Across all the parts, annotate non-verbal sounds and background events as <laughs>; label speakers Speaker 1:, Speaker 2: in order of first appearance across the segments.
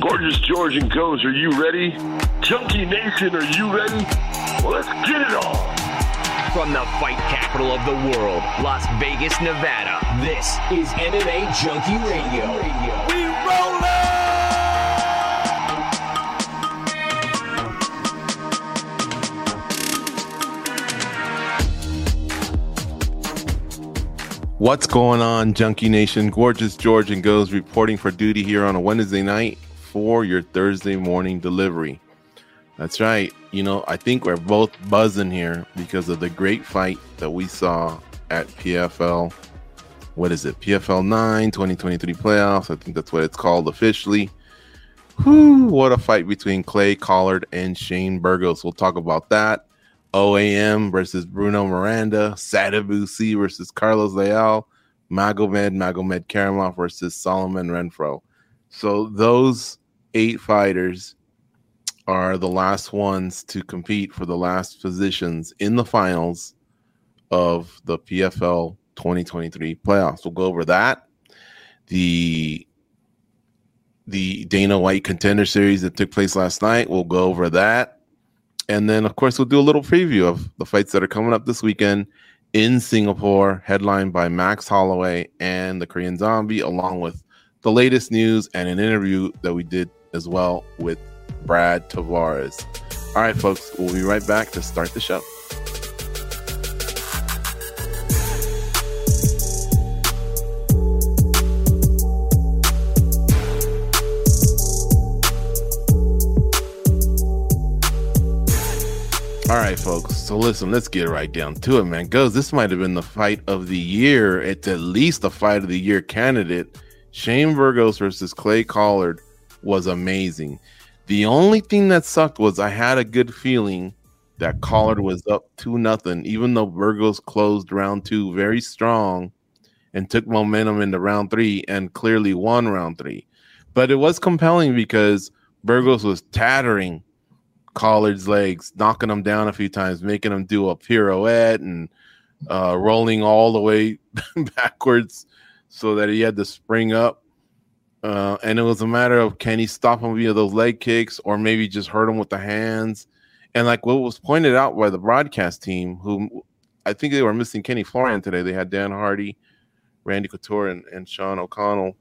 Speaker 1: Gorgeous George and Goes, are you ready? Junkie Nation, are you ready? Well, let's get it on.
Speaker 2: From the fight capital of the world, Las Vegas, Nevada, this is MMA Junkie Radio.
Speaker 1: We rollin'!
Speaker 3: What's going on, Junkie Nation? Gorgeous George and Goes reporting for duty here on a Wednesday night for your Thursday morning delivery. That's right. You know, I think we're both buzzing here because of the great fight that we saw at PFL. What is it? PFL 9 2023 playoffs. I think that's what it's called officially. Whew, what a fight between Clay Collard and Shane Burgos. We'll talk about that. OAM versus Bruno Miranda, Sadibou Sy versus Carlos Leal, Magomed Magomedkerimov versus Solomon Renfro. So those eight fighters are the last ones to compete for the last positions in the finals of the PFL 2023 playoffs. We'll go over that. The the Dana White contender series that took place last night. We'll go over that and then, of course, we'll do a little preview of the fights that are coming up this weekend in Singapore, headlined by Max Holloway and the Korean Zombie, along with the latest news and an interview that we did as well with Brad Tavares. All right, folks, we'll be right back to start the show. All right, folks. So listen, let's get right down to it, man. Goes. This might have been the fight of the year. It's at least a fight of the year candidate. Shane Burgos versus Clay Collard was amazing. The only thing that sucked was I had a good feeling that Collard was up two nothing, even though Burgos closed round two very strong and took momentum into round three and clearly won round three. But it was compelling because Burgos was tattering Collard's legs, knocking him down a few times, making him do a pirouette and uh, rolling all the way <laughs> backwards so that he had to spring up. Uh, and it was a matter of can he stop him via those leg kicks or maybe just hurt him with the hands. And like what was pointed out by the broadcast team, who I think they were missing Kenny Florian today. They had Dan Hardy, Randy Couture, and, and Sean O'Connell.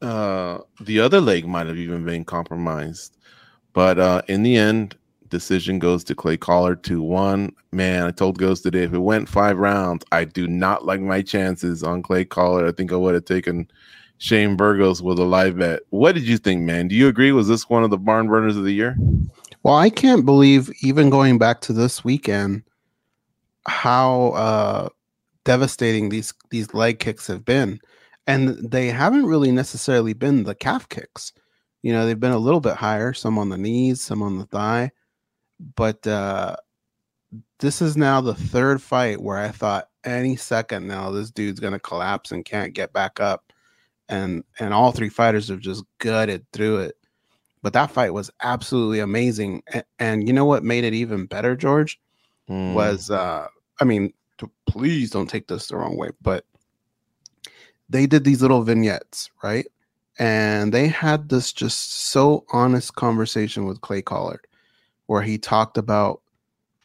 Speaker 3: Uh, the other leg might have even been compromised. But uh, in the end, decision goes to Clay Collard 2 1. Man, I told Ghost today if it went five rounds, I do not like my chances on Clay Collard. I think I would have taken Shane Burgos with a live bet. What did you think, man? Do you agree? Was this one of the barn burners of the year?
Speaker 4: Well, I can't believe even going back to this weekend how uh, devastating these these leg kicks have been, and they haven't really necessarily been the calf kicks. You know, they've been a little bit higher, some on the knees, some on the thigh. But uh this is now the third fight where I thought any second now this dude's gonna collapse and can't get back up. And and all three fighters have just gutted through it. But that fight was absolutely amazing. And, and you know what made it even better, George?
Speaker 3: Mm.
Speaker 4: Was uh I mean, to, please don't take this the wrong way, but they did these little vignettes, right? and they had this just so honest conversation with Clay Collard where he talked about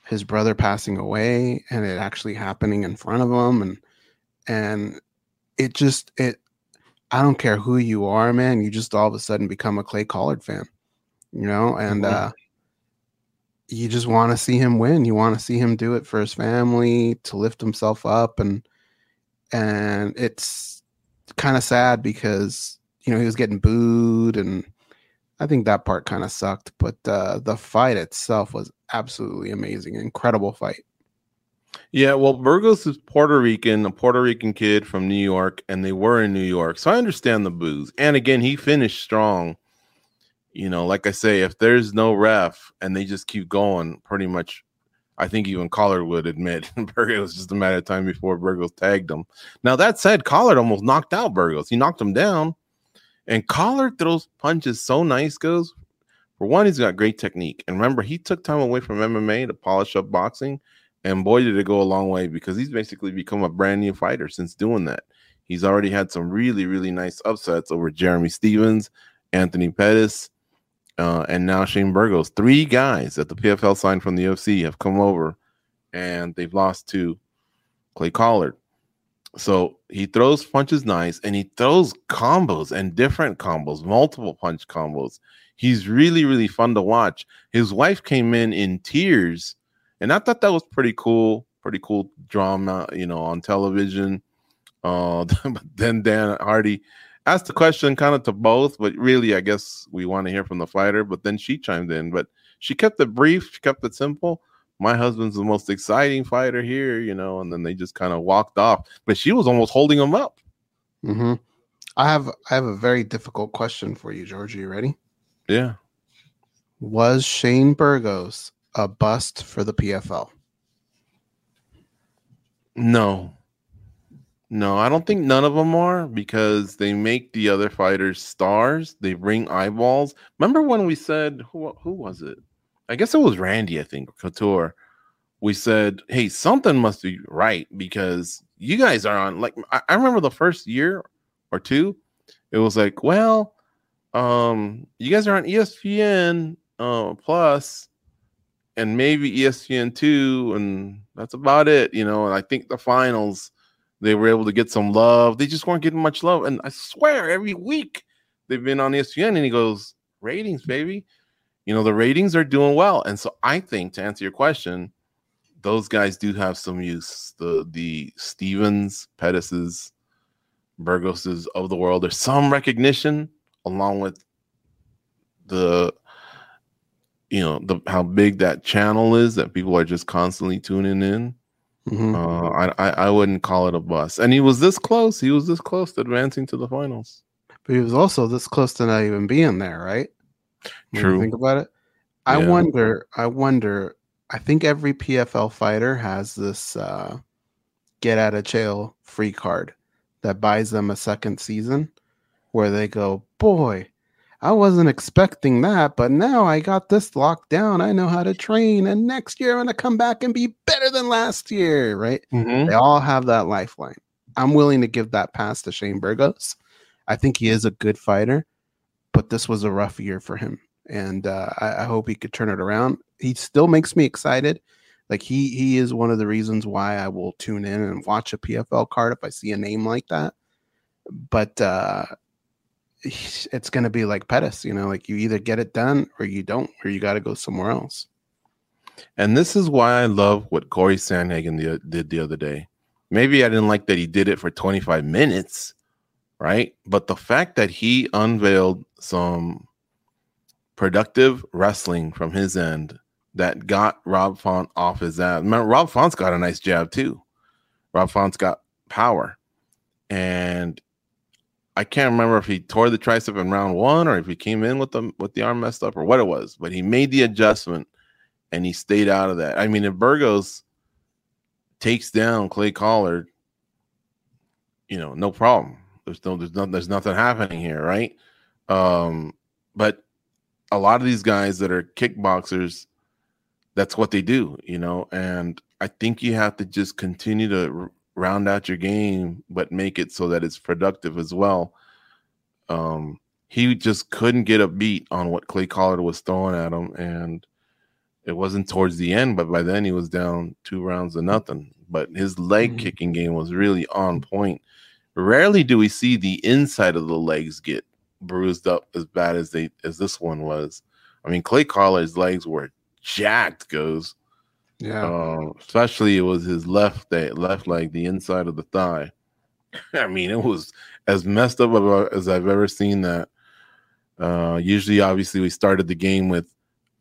Speaker 4: his brother passing away and it actually happening in front of him and and it just it I don't care who you are, man, you just all of a sudden become a Clay Collard fan. You know, and mm-hmm. uh you just want to see him win. You want to see him do it for his family to lift himself up and and it's kind of sad because you know, he was getting booed and I think that part kind of sucked, but uh, the fight itself was absolutely amazing. Incredible fight.
Speaker 3: Yeah, well, Burgos is Puerto Rican, a Puerto Rican kid from New York, and they were in New York. So I understand the booze. And again, he finished strong. You know, like I say, if there's no ref and they just keep going, pretty much, I think even Collard would admit <laughs> Burgos was just a matter of time before Burgos tagged him. Now, that said, Collard almost knocked out Burgos. He knocked him down and Collard throws punches so nice, goes. For one, he's got great technique. And remember, he took time away from MMA to polish up boxing. And boy, did it go a long way because he's basically become a brand new fighter since doing that. He's already had some really, really nice upsets over Jeremy Stephens Anthony Pettis, uh, and now Shane Burgos. Three guys that the PFL signed from the UFC have come over, and they've lost to Clay Collard. So he throws punches nice, and he throws combos and different combos, multiple punch combos. He's really really fun to watch. His wife came in in tears, and I thought that was pretty cool. Pretty cool drama, you know, on television. Uh, <laughs> then Dan Hardy asked the question kind of to both, but really, I guess we want to hear from the fighter. But then she chimed in, but she kept it brief, she kept it simple. My husband's the most exciting fighter here, you know, and then they just kind of walked off. But she was almost holding him up.
Speaker 4: Mm-hmm. I have I have a very difficult question for you, George. Are you ready?
Speaker 3: Yeah.
Speaker 4: Was Shane Burgos a bust for the PFL?
Speaker 3: No. No, I don't think none of them are because they make the other fighters stars. They bring eyeballs. Remember when we said who who was it? I guess it was Randy, I think, Couture. We said, "Hey, something must be right because you guys are on." Like, I, I remember the first year or two, it was like, "Well, um, you guys are on ESPN uh, Plus, and maybe ESPN two, and that's about it." You know, and I think the finals they were able to get some love. They just weren't getting much love. And I swear, every week they've been on ESPN, and he goes, ratings, baby. You know, the ratings are doing well. And so I think to answer your question, those guys do have some use. The the Stephens, Pettis's, Burgos's of the world. There's some recognition along with the you know the how big that channel is that people are just constantly tuning in.
Speaker 4: Mhm.
Speaker 3: Uh, I, I I wouldn't call it a bust. And he was this close. He was this close to advancing to the finals.
Speaker 4: But he was also this close to not even being there, right?
Speaker 3: True.
Speaker 4: think about it. I
Speaker 3: Yeah.
Speaker 4: wonder. I wonder. I think every PFL fighter has this uh, get out of jail free card that buys them a second season, where they go, "Boy, I wasn't expecting that, but now I got this locked down. I know how to train, and next year I'm gonna come back and be better than last year." Right?
Speaker 3: Mhm.
Speaker 4: They all have that lifeline. I'm willing to give that pass to Shane Burgos. I think he is a good fighter, but this was a rough year for him, and uh, I, I hope he could turn it around. He still makes me excited. Like he he is one of the reasons why I will tune in and watch a PFL card if I see a name like that. But uh, <sighs> it's going to be like Pettis, you know, like you either get it done or you don't, or you got to go somewhere else.
Speaker 3: And this is why I love what Corey Sandhagen the, did the other day. Maybe I didn't like that he did it for 25 minutes, right? But the fact that he unveiled some productive wrestling from his end that got Rob Font off his ass. Remember, Rob Font's got a nice jab too. Rob Font's got power. And I can't remember if he tore the tricep in round one or if he came in with the with the arm messed up or what it was, but he made the adjustment and he stayed out of that. I mean, if Burgos takes down Clay Collard, you know, no problem. There's no, there's no, there's nothing happening here, right? Um, but a lot of these guys that are kickboxers, that's what they do, you know. And I think you have to just continue to r- round out your game, but make it so that it's productive as well. Um, he just couldn't get a beat on what Clay Collard was throwing at him, and it wasn't towards the end, but by then he was down two rounds to nothing. But his leg
Speaker 4: Mhm.
Speaker 3: kicking game was really on point. Rarely do we see the inside of the legs get bruised up as bad as they as this one was. I mean, Clay Collard's legs were jacked, goes.
Speaker 4: Yeah.
Speaker 3: Um, especially it was his left day, left leg, the inside of the thigh. <laughs> I mean, it was as messed up as I've ever seen that. Uh, usually, obviously, we started the game with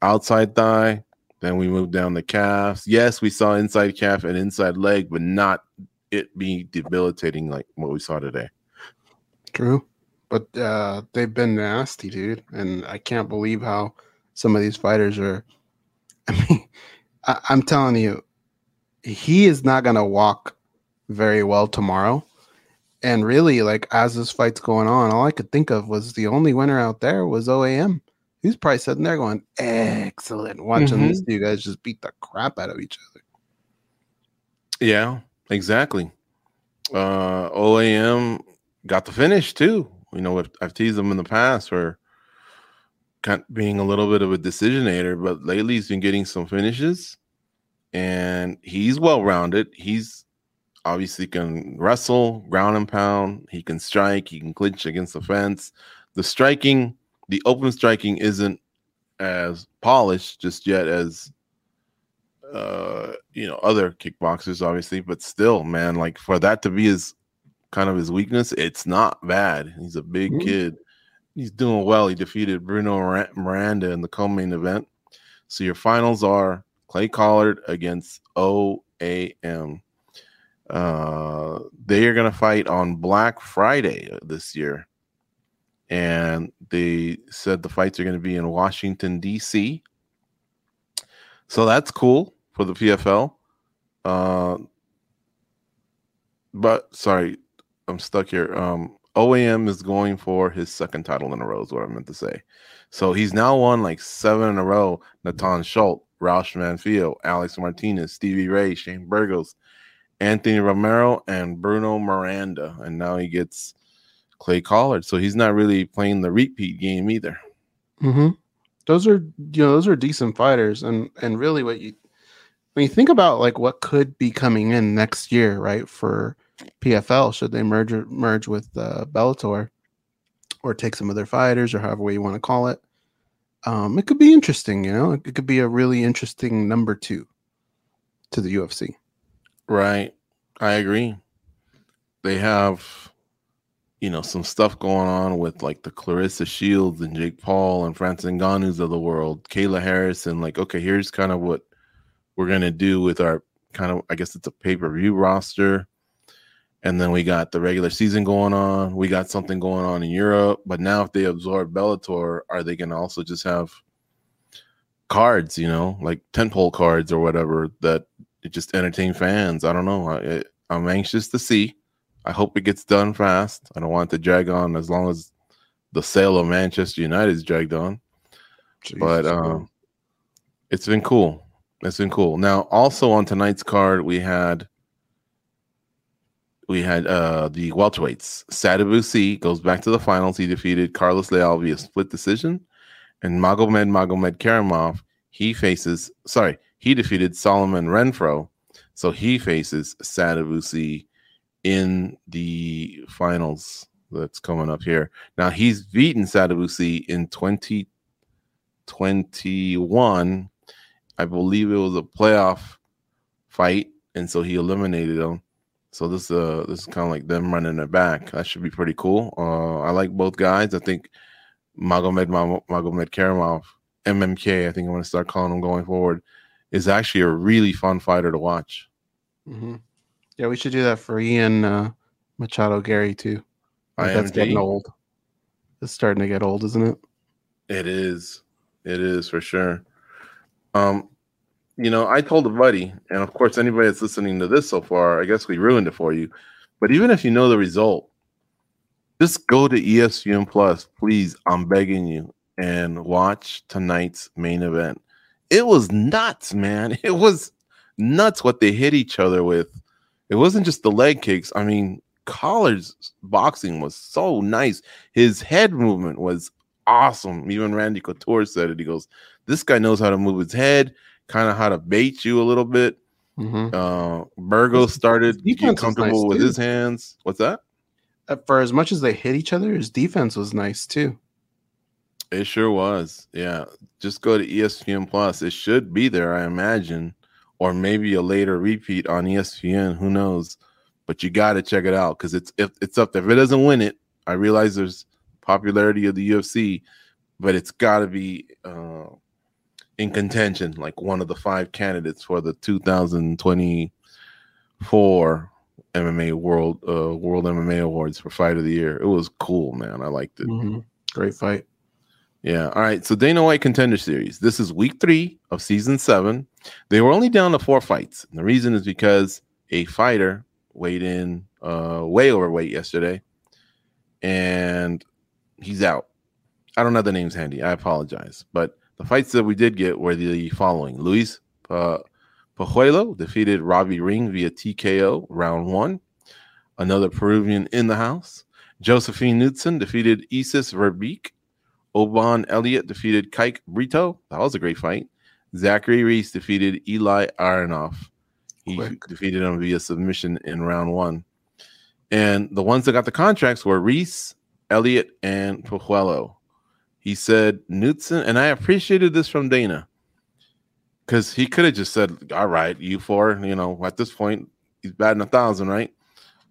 Speaker 3: outside thigh, then we moved down the calves. Yes, we saw inside calf and inside leg, but not it be debilitating like what we saw today.
Speaker 4: True. But uh, they've been nasty, dude. And I can't believe how some of these fighters are. <laughs> I mean, I, I'm telling you, he is not going to walk very well tomorrow. And really, like, as this fight's going on, all I could think of was the only winner out there was OAM. He's probably sitting there going, excellent, watching
Speaker 3: Mhm.
Speaker 4: these two guys just beat the crap out of each other.
Speaker 3: Yeah, exactly. Uh OAM got the finish too. You know, I've, I've teased them in the past for kind of being a little bit of a decisionator, but lately he's been getting some finishes, and he's well rounded. He's obviously can wrestle, ground and pound. He can strike. He can clinch against the fence. The striking, the open striking, isn't as polished just yet as uh you know other kickboxers obviously but still man like for that to be his kind of his weakness it's not bad. He's a big
Speaker 4: Mhm.
Speaker 3: kid. He's doing well. He defeated bruno miranda in the co-main event. So your finals are clay collard against oam uh they are going to fight on black friday this year. And they said the fights are going to be in washington d.c so that's cool for the PFL. Uh, but sorry, I'm stuck here. Um, OAM is going for his second title in a row, is what I meant to say. So he's now won like seven in a row. Natan Schulte, Raush Manfio, Alex Martinez, Stevie Ray, Shane Burgos, Anthony Romero, and Bruno Miranda. And now he gets Clay Collard. So he's not really playing the repeat game either.
Speaker 4: Mm-hmm. Those are you know those are decent fighters, and and really what you when you think about like what could be coming in next year, right? For PFL, should they merge merge with uh, Bellator, or take some of their fighters, or however you want to call it, um, it could be interesting. You know, it, it could be a really interesting number two to the UFC.
Speaker 3: Right. I agree. They have, you know, some stuff going on with like the Claressa Shields and Jake Paul and Francis Ngannou's of the world, Kayla Harris, and like, okay, here's kind of what we're gonna do with our kind of, I guess it's a pay per view roster. And then we got the regular season going on. We got something going on in Europe. But now, if they absorb Bellator, are they going to also just have cards, you know, like tentpole cards or whatever that it just entertain fans. I don't know. I, I'm anxious to see. I hope it gets done fast. I don't want it to drag on as long as the sale of Manchester United is dragged on. but um, it's been cool. It's been cool. Now, also on tonight's card, we had we had uh the welterweights. Sadibou Sy goes back to the finals. He defeated Carlos Leal via split decision, and Magomed Magomedkerimov. He faces sorry, he defeated Solomon Renfro, so he faces Sadibou Sy in the finals that's coming up here. Now he's beaten Sadibou Sy in 2021. I believe it was a playoff fight, and so he eliminated him. So this uh this is kind of like them running it back. That should be pretty cool. Uh, I like both guys. I think Magomed Mag- Magomedkerimov, MMK. I think I'm going to start calling him going forward. Is actually a really fun fighter to watch.
Speaker 4: hmm Yeah, we should do that for Ian uh, Machado Garry too. Like, that's getting old. It's starting to get old, isn't it?
Speaker 3: It is. It is for sure. Um, you know, I told a buddy, and of course, anybody that's listening to this so far, I guess we ruined it for you. But even if you know the result, just go to ESPN Plus, please. I'm begging you, and watch tonight's main event. It was nuts, man. <laughs> It was nuts what they hit each other with. It wasn't just the leg kicks. I mean, Collard's boxing was so nice. His head movement was awesome. Even Randy Couture said it. He goes, "This guy knows how to move his head, kind of how to bait you a little bit."
Speaker 4: Mm-hmm.
Speaker 3: Uh, Burgo started to
Speaker 4: defense
Speaker 3: get
Speaker 4: was
Speaker 3: comfortable
Speaker 4: nice,
Speaker 3: with
Speaker 4: too.
Speaker 3: his hands. What's that?
Speaker 4: Uh, For as much as they hit each other, his defense was nice too.
Speaker 3: It sure was. Yeah, just go to ESPN Plus. It should be there, I imagine, or maybe a later repeat on ESPN. Who knows? But you got to check it out because it's if it's up there. If it doesn't win it, I realize there's popularity of the UFC, but it's got to be uh, in contention, like one of the five candidates for the 2024 MMA World uh, World MMA Awards for Fight of the Year. It was cool, man. I liked it.
Speaker 4: Mhm. Great fight.
Speaker 3: Yeah. All right. So Dana White Contender Series. This is week three of season seven. They were only down to four fights. And the reason is because a fighter weighed in uh, way overweight yesterday, and he's out. I don't have the names handy. I apologize. But the fights that we did get were the following: Luis uh, Pajuelo defeated Robbie Ring via TKO round one. Another Peruvian in the house. Josefine Knutsson defeated Isis Verbeek Oban Elliott defeated Kike Brito. That was a great fight. Zachary Reese defeated Eli Aronov. He
Speaker 4: Quick.
Speaker 3: defeated him via submission in round one. And the ones that got the contracts were Reese, Elliott, and Pajuelo. He said Knutsson, and I appreciated this from Dana because he could have just said, "All right, you four, you know, at this point, he's batting a thousand, right?"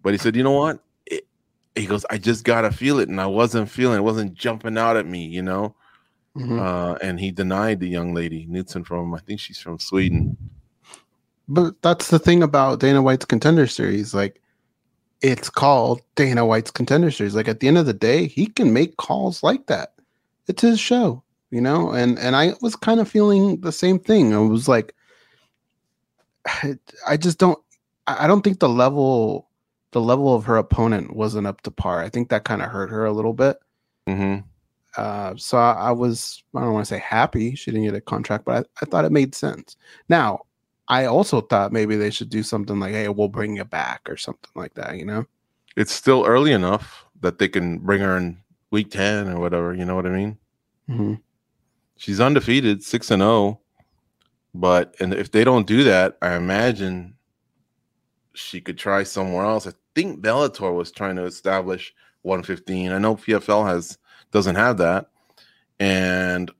Speaker 3: But he said, "You know what?" It, he goes, "I just gotta feel it, and I wasn't feeling, it wasn't jumping out at me, you know."
Speaker 4: Mhm.
Speaker 3: Uh, and he denied the young lady Knutsson from, I think she's from Sweden.
Speaker 4: But that's the thing about Dana White's contender series. Like, it's called Dana White's contender series. Like, at the end of the day, he can make calls like that. It's his show, you know. And and I was kind of feeling the same thing. I was like, I, <sighs> I just don't. I don't think the level, the level of her opponent wasn't up to par. I think that kind of hurt her a little bit.
Speaker 3: hmm
Speaker 4: Uh, so I, I was, I don't want to say happy she didn't get a contract, but I, I thought it made sense. Now, I also thought maybe they should do something like, hey, we'll bring you back or something like that, you know?
Speaker 3: It's still early enough that they can bring her in week ten or whatever. You know what I mean?
Speaker 4: Mhm.
Speaker 3: She's undefeated, six and zero. But and if they don't do that, I imagine she could try somewhere else. I think Bellator was trying to establish 115. I know PFL has doesn't have that, and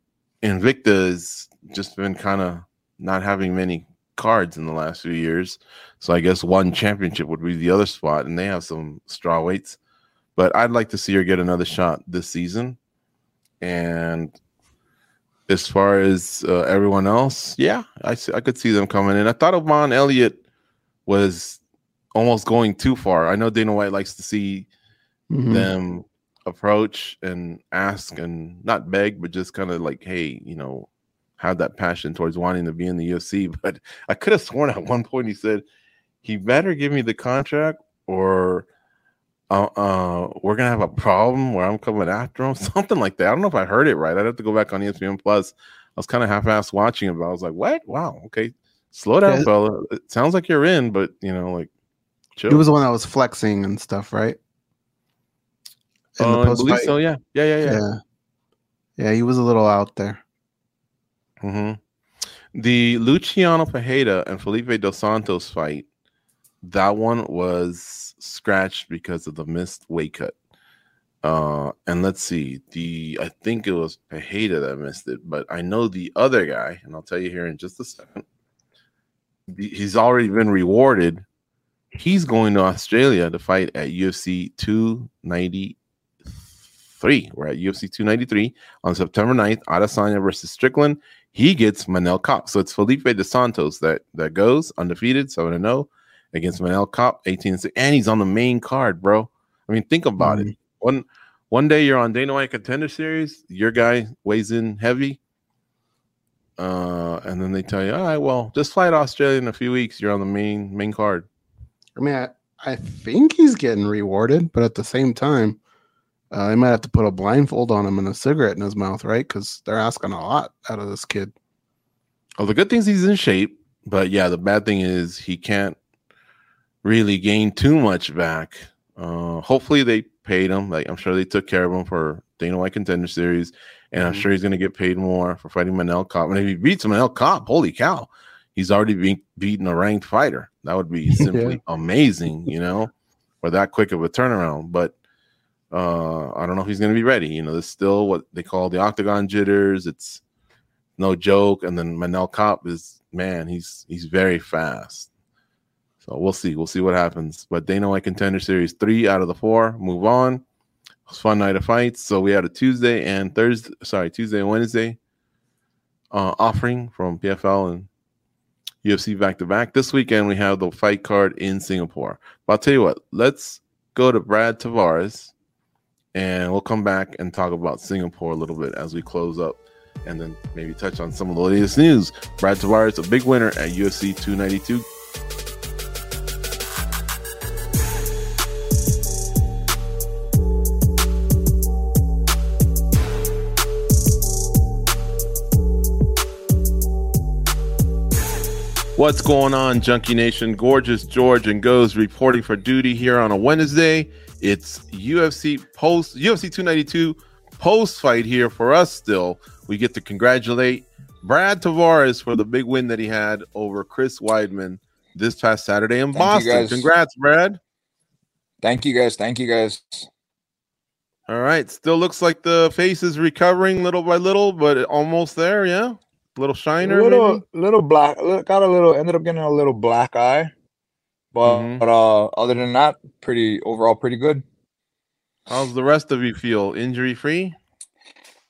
Speaker 3: Invicta has just been kind of not having many cards in the last few years. So I guess one championship would be the other spot, and they have some straw weights. But I'd like to see her get another shot this season. And as far as uh, everyone else, yeah, I I could see them coming in. I thought Oban Elliott was almost going too far. I know Dana White likes to see
Speaker 4: Mhm.
Speaker 3: them approach and ask and not beg, but just kind of like, hey, you know, have that passion towards wanting to be in the UFC. <laughs> But I could have sworn at one point he said, he better give me the contract or uh, uh, we're gonna have a problem where I'm coming after him, <laughs> something like that. I don't know if I heard it right. I'd have to go back on ESPN Plus. I was kind of half-assed watching it, but I was like, "What? Wow, okay, slow down,
Speaker 4: Yeah.
Speaker 3: fella. It sounds like you're in, but you know, like, chill."
Speaker 4: He was the one that was flexing and stuff, right? In
Speaker 3: Uh, I believe so. Yeah, yeah, yeah, yeah.
Speaker 4: yeah. Yeah, he was a little out there.
Speaker 3: hmm The Luciano Pajeda and Felipe Dos Santos fight, that one was scratched because of the missed weight cut. Uh, and let's see, the I think it was Pajeda that missed it, but I know the other guy, and I'll tell you here in just a second. He's already been rewarded. He's going to Australia to fight at UFC 293. We're at UFC 293 on September 9th. Adesanya versus Strickland. He gets Manel Kape. So it's Felipe De Santos that that goes undefeated, 7 and 0 against Manel Kape, 18 and 6. And he's on the main card, bro. I mean, think about it. One one day you're on Dana White Contender Series, your guy weighs in heavy. Uh, and then they tell you, all right, well, just fly to Australia in a few weeks. You're on the main main card.
Speaker 4: I mean, I, I think he's getting rewarded, but at the same time, uh, they might have to put a blindfold on him and a cigarette in his mouth, right? Because they're asking a lot out of this kid.
Speaker 3: Well, the good thing is he's in shape, but yeah, the bad thing is he can't really gain too much back. Uh, hopefully they paid him. Like I'm sure they took care of him for Dana White Contender Series, and I'm
Speaker 4: Mhm.
Speaker 3: sure he's going to get paid more for fighting Manel Kape. And if he beats Manel Kape, holy cow, he's already being beaten a ranked fighter. That would be <laughs> simply amazing, you know, for that quick of a turnaround. But uh, I don't know if he's going to be ready. You know, there's still what they call the octagon jitters. It's no joke. And then Manel Kape is man, he's he's very fast. So we'll see. We'll see what happens. But Dana White Contender Series three out of the four move on. It was fun night of fights. So we had a Tuesday and Thursday, sorry, Tuesday and Wednesday uh, offering from PFL and UFC back to back. This weekend we have the fight card in Singapore. But I'll tell you what, let's go to Brad Tavares and we'll come back and talk about Singapore a little bit as we close up and then maybe touch on some of the latest news. Brad Tavares, a big winner at UFC 292. What's going on, Junkie Nation? Gorgeous George and Goes reporting for duty here on a Wednesday. It's UFC post UFC 292 post fight here for us still, we get to congratulate Brad Tavares for the big win that he had over Chris Weidman this past Saturday in
Speaker 5: Thank
Speaker 3: Boston. Congrats, Brad.
Speaker 5: Thank you guys. Thank you guys.
Speaker 3: All right. Still looks like the face is recovering little by little, but almost there. Yeah. Little shiner.
Speaker 5: little,
Speaker 3: maybe?
Speaker 5: little black. Got a little. Ended up getting a little black eye, but,
Speaker 3: Mhm.
Speaker 5: but uh, other than that, pretty overall pretty good.
Speaker 3: How's the rest of you feel? Injury free?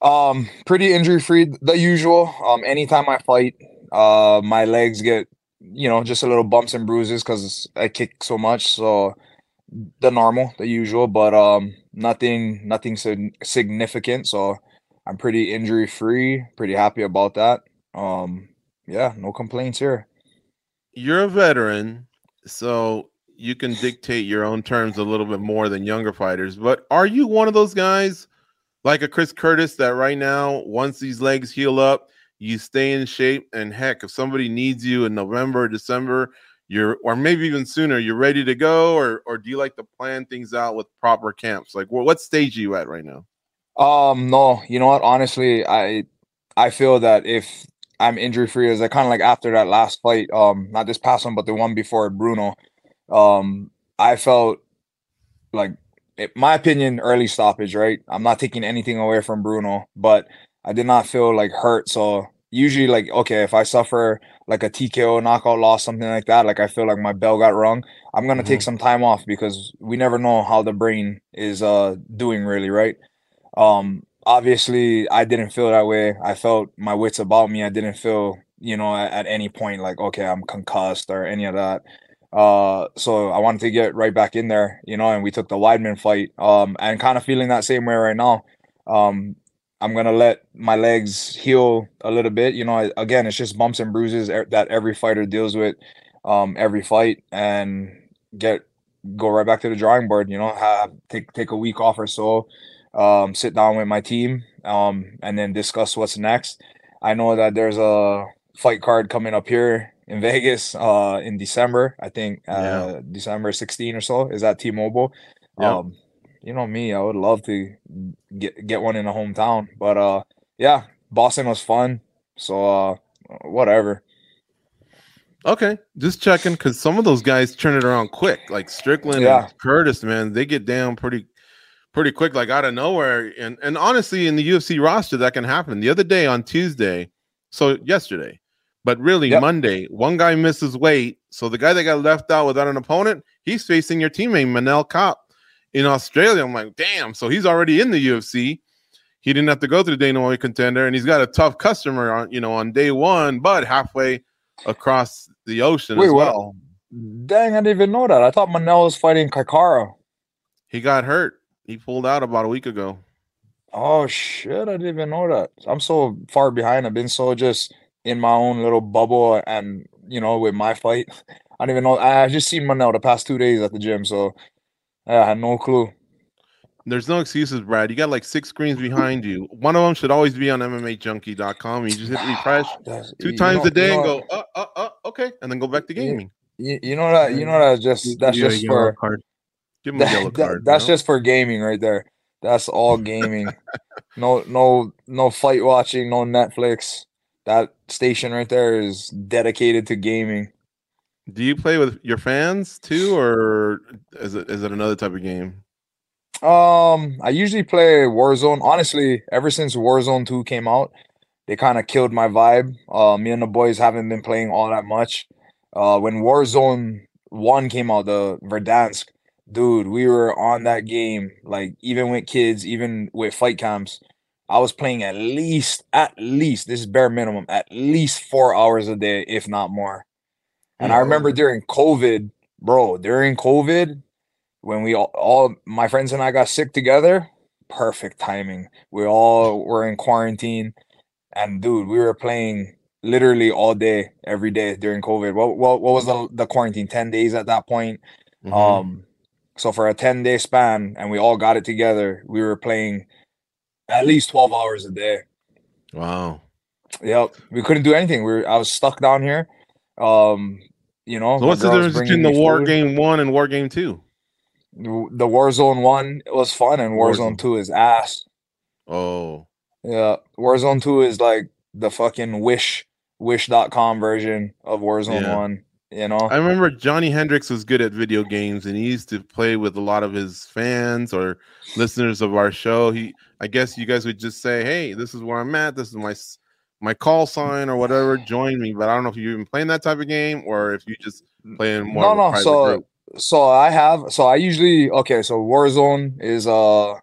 Speaker 5: Um, pretty injury free, the usual. Um, anytime I fight, uh, my legs get, you know, just a little bumps and bruises because I kick so much. So the normal, the usual, but um, nothing, nothing sig- significant. So I'm pretty injury free. Pretty happy about that. Um, yeah, no complaints here.
Speaker 3: You're a veteran, so you can dictate your own terms a little bit more than younger fighters. But are you one of those guys like a Chris Curtis that right now, once these legs heal up, you stay in shape? And heck, if somebody needs you in November, December, you're or maybe even sooner, you're ready to go, or or do you like to plan things out with proper camps? Like, wh- what stage are you at right now?
Speaker 5: Um, no, you know what? Honestly, I I feel that if I'm injury free, as I kind of like after that last fight, um, not this past one, but the one before Bruno, um, I felt like, in my opinion, early stoppage. Right, I'm not taking anything away from Bruno, but I did not feel like hurt. So usually, like, okay, if I suffer like a TKO knockout loss, something like that, like I feel like my bell got rung, I'm gonna take some time off because we never know how the brain is uh doing really, right? Um, obviously, I didn't feel that way. I felt my wits about me. I didn't feel, you know, at, at any point like, okay, I'm concussed or any of that. Uh, so I wanted to get right back in there, you know, and we took the Weidman fight. Um, and kind of feeling that same way right now. Um, I'm gonna let my legs heal a little bit. You know, again, it's just bumps and bruises that every fighter deals with, um, every fight, and get go right back to the drawing board. You know, have take take a week off or so, um, sit down with my team, um, and then discuss what's next. I know that there's a fight card coming up here in <laughs> Vegas, uh, in December. I think uh, December 16 or so is at T-Mobile.
Speaker 3: Yeah.
Speaker 5: Um, you know me, I would love to get get one in the hometown, but uh, yeah, Boston was fun. So uh, whatever.
Speaker 3: Okay, just checking because some of those guys turn it around quick, like Strickland
Speaker 5: Yeah.
Speaker 3: and Curtis. Man, they get down pretty, pretty quick, like out of nowhere. And and honestly, in the UFC roster, that can happen. The other day on Tuesday, so yesterday, but really
Speaker 5: Yep.
Speaker 3: Monday, one guy misses weight, so the guy that got left out without an opponent, he's facing your teammate Manel Kape in Australia. I'm like, damn. So he's already in the UFC. He didn't have to go through the Dana White contender, and he's got a tough customer on you know on day one, but halfway across the ocean
Speaker 5: Wait,
Speaker 3: as
Speaker 5: what-
Speaker 3: well.
Speaker 5: Dang, I didn't even know that. I thought Manel was fighting Kaikara.
Speaker 3: He got hurt. He pulled out about a week ago.
Speaker 5: Oh shit, I didn't even know that. I'm so far behind. I've been so just in my own little bubble and you know, with my fight. <laughs> I didn't even know I just seen Manel the past two days at the gym, so I had no clue.
Speaker 3: There's no excuses, Brad. You got like six screens behind you. One of them should always be on MMAJunkie.com. You just hit refresh
Speaker 5: That's-
Speaker 3: two
Speaker 5: you
Speaker 3: times
Speaker 5: know-
Speaker 3: a day
Speaker 5: you
Speaker 3: and go, uh, uh, uh, okay, and then go back to gaming.
Speaker 5: You, you know that you know that's just that's
Speaker 4: Yeah,
Speaker 5: just
Speaker 4: yellow
Speaker 5: for
Speaker 4: card.
Speaker 3: Give him a yellow
Speaker 5: that-
Speaker 3: card.
Speaker 5: that's
Speaker 3: you know?
Speaker 5: just for gaming right there. That's all gaming. no no no fight watching, no Netflix. That station right there is dedicated to gaming.
Speaker 3: Do you play with your fans too, or is it is it another type of game?
Speaker 5: Um, I usually play Warzone. Honestly, ever since Warzone 2 came out, they kind of killed my vibe. Uh, me and the boys haven't been playing all that much. Uh, when Warzone 1 came out, the Verdansk, dude, we were on that game, like even with kids, even with fight camps. I was playing at least, at least, this is bare minimum, at least four hours a day, if not more. And I remember during COVID, bro, during COVID, when we all, all my friends and I got sick together, perfect timing. We all were in quarantine, and dude, we were playing literally all day, every day during COVID. What what, what was the the quarantine? Ten days at that point.
Speaker 3: Mhm.
Speaker 5: Um, so for a ten day span, and we all got it together, we were playing at least twelve hours a day.
Speaker 3: wow.
Speaker 5: Yep, we couldn't do anything. We were I was stuck down here. Um, you know,
Speaker 3: So what's the difference between the War
Speaker 5: food.
Speaker 3: Game One and War Game Two?
Speaker 5: the Warzone one was fun and Warzone,
Speaker 3: Warzone.
Speaker 5: two is ass.
Speaker 3: Oh,
Speaker 5: Yeah, Warzone 2 is like the fucking Wish Wish.com version of Warzone
Speaker 3: Yeah.
Speaker 5: 1, you know?
Speaker 3: I remember Johnny Hendricks was good at video games, and he used to play with a lot of his fans or listeners of our show. He, I guess, you guys would just say, "Hey, this is where I'm at. This is my my call sign or whatever. <sighs> Join me." But I don't know if you even playing that type of game or if you just playing more.
Speaker 5: No, no. So,
Speaker 3: group.
Speaker 5: so I have. So I usually okay. So Warzone is uh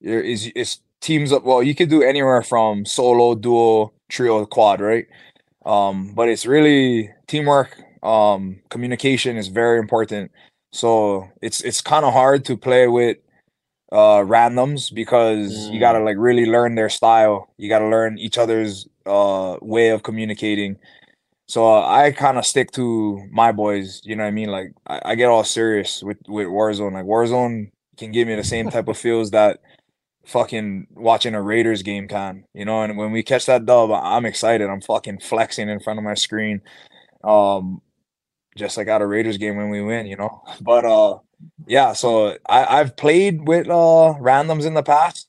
Speaker 5: is is teams up. Well, you could do anywhere from solo, duo, trio, quad, right? Um, but it's really teamwork. Um, communication is very important. So it's it's kind of hard to play with uh randoms because you got to like really learn their style. You got to learn each other's uh way of communicating. So uh, I kind of stick to my boys, you know what I mean? Like I, I get all serious with with Warzone. Like Warzone can give me the same type of <laughs> feels that fucking watching a Raiders game can, you know. And when we catch that dub, I'm excited. I'm fucking flexing in front of my screen, um, just like at a Raiders game when we win, you know. <laughs> But uh, yeah. So I I've played with uh randoms in the past,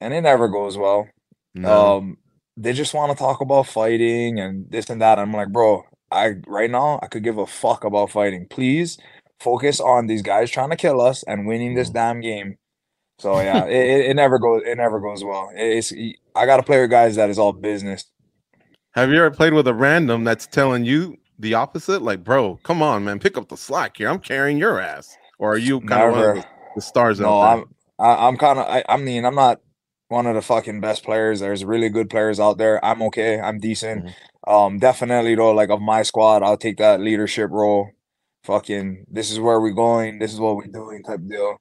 Speaker 5: and it never goes well
Speaker 3: No.
Speaker 5: um they just want to talk about fighting and this and that i'm like bro i right now i could give a fuck about fighting please focus on these guys trying to kill us and winning this damn game so <laughs> yeah it, it, it never goes it never goes well it's i gotta play with guys that is all business
Speaker 3: Have you ever played with a random that's telling you the opposite? Like, bro, come on, man, pick up the slack here. I'm carrying your ass. Or are you kind of one of the, the stars
Speaker 5: no
Speaker 3: out there?
Speaker 5: i'm I, i'm kind of I, I mean i'm not one of the fucking best players there's really good players out there i'm okay i'm decent um definitely though like of my squad i'll take that leadership role fucking this is where we're going this is what we're doing type deal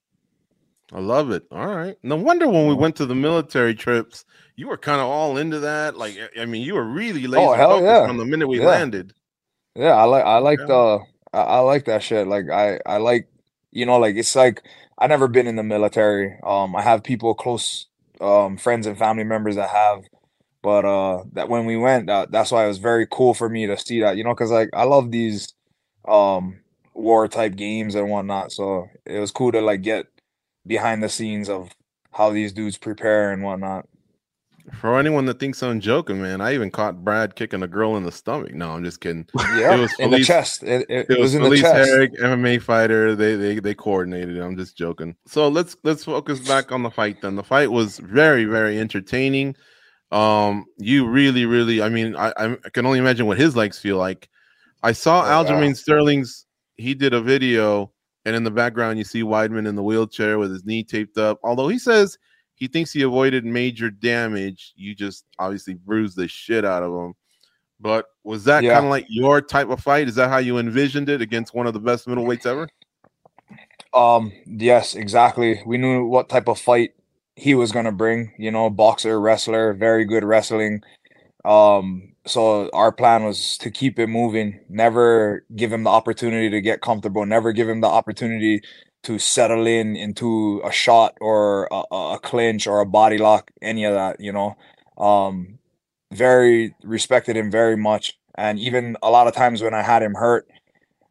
Speaker 3: I love it. All right. No wonder when we went to the military trips, you were kind of all into that. Like, I- mean, you were really laser
Speaker 5: Oh, hell
Speaker 3: focused
Speaker 5: yeah.
Speaker 3: from the minute we
Speaker 5: Yeah.
Speaker 3: landed.
Speaker 5: Yeah, I like I like
Speaker 3: Yeah.
Speaker 5: the I, I like that shit. Like I I like you know like it's like I never been in the military. Um I have people close um friends and family members that have but uh that when we went that, that's why it was very cool for me to see that you know cuz like I love these um war type games and whatnot. So it was cool to like get behind the scenes of how these dudes prepare and whatnot.
Speaker 3: For anyone that thinks I'm joking, man, I even caught Brad kicking a girl in the stomach. No, I'm just kidding.
Speaker 5: Yeah,
Speaker 3: was
Speaker 5: in the chest. It, it,
Speaker 3: It was
Speaker 5: in the chest.
Speaker 3: Herrick, MMA fighter. They they they coordinated. I'm just joking. So let's let's focus back on the fight. Then the fight was very very entertaining. Um, you really really. I mean, I I can only imagine what his legs feel like. I saw
Speaker 5: Oh,
Speaker 3: Aljamain
Speaker 5: yeah.
Speaker 3: Sterling's. He did a video, and in the background you see Weidman in the wheelchair with his knee taped up. Although he says he thinks he avoided major damage, you just obviously bruised the shit out of him. But was that
Speaker 5: Yeah.
Speaker 3: kind of like your type of fight? Is that how you envisioned it against one of the best middleweights ever?
Speaker 5: Um, yes, exactly. We knew what type of fight he was gonna bring, you know, boxer, wrestler, very good wrestling. Um, so our plan was to keep it moving, never give him the opportunity to get comfortable, never give him the opportunity to settle in into a shot or a, a clinch or a body lock, any of that, you know. Um, very respected him very much. And even a lot of times when I had him hurt,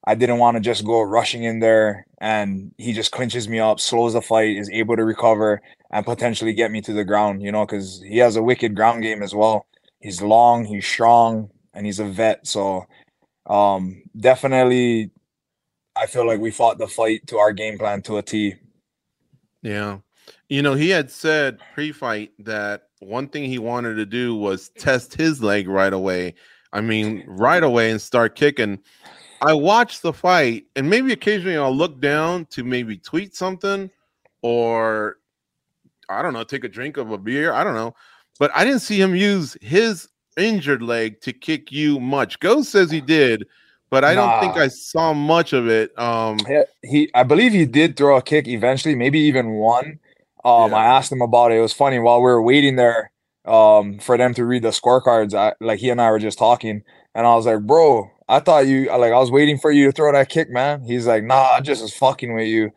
Speaker 5: I didn't want to just go rushing in there and he just clinches me up, slows the fight, is able to recover and potentially get me to the ground, you know, because he has a wicked ground game as well. He's long, he's strong, and he's a vet. So um definitely I feel like we fought the fight to our game plan to a T.
Speaker 3: Yeah. You know, he had said pre-fight that one thing he wanted to do was test his leg right away. I mean, right away and start kicking. I watched the fight, and maybe occasionally I'll look down to maybe tweet something or I don't know, take a drink of a beer. I don't know. But I didn't see him use his injured leg to kick you much. Ghost says he did, but I don't think I saw much of it. Um
Speaker 5: Yeah, he I believe he did throw a kick eventually, maybe even one. Um,
Speaker 3: Yeah.
Speaker 5: I asked him about it. It was funny while we were waiting there um for them to read the scorecards. I like he and I were just talking, and I was like, "Bro, I thought you like I was waiting for you to throw that kick, man." He's like, "Nah, I just was fucking with you."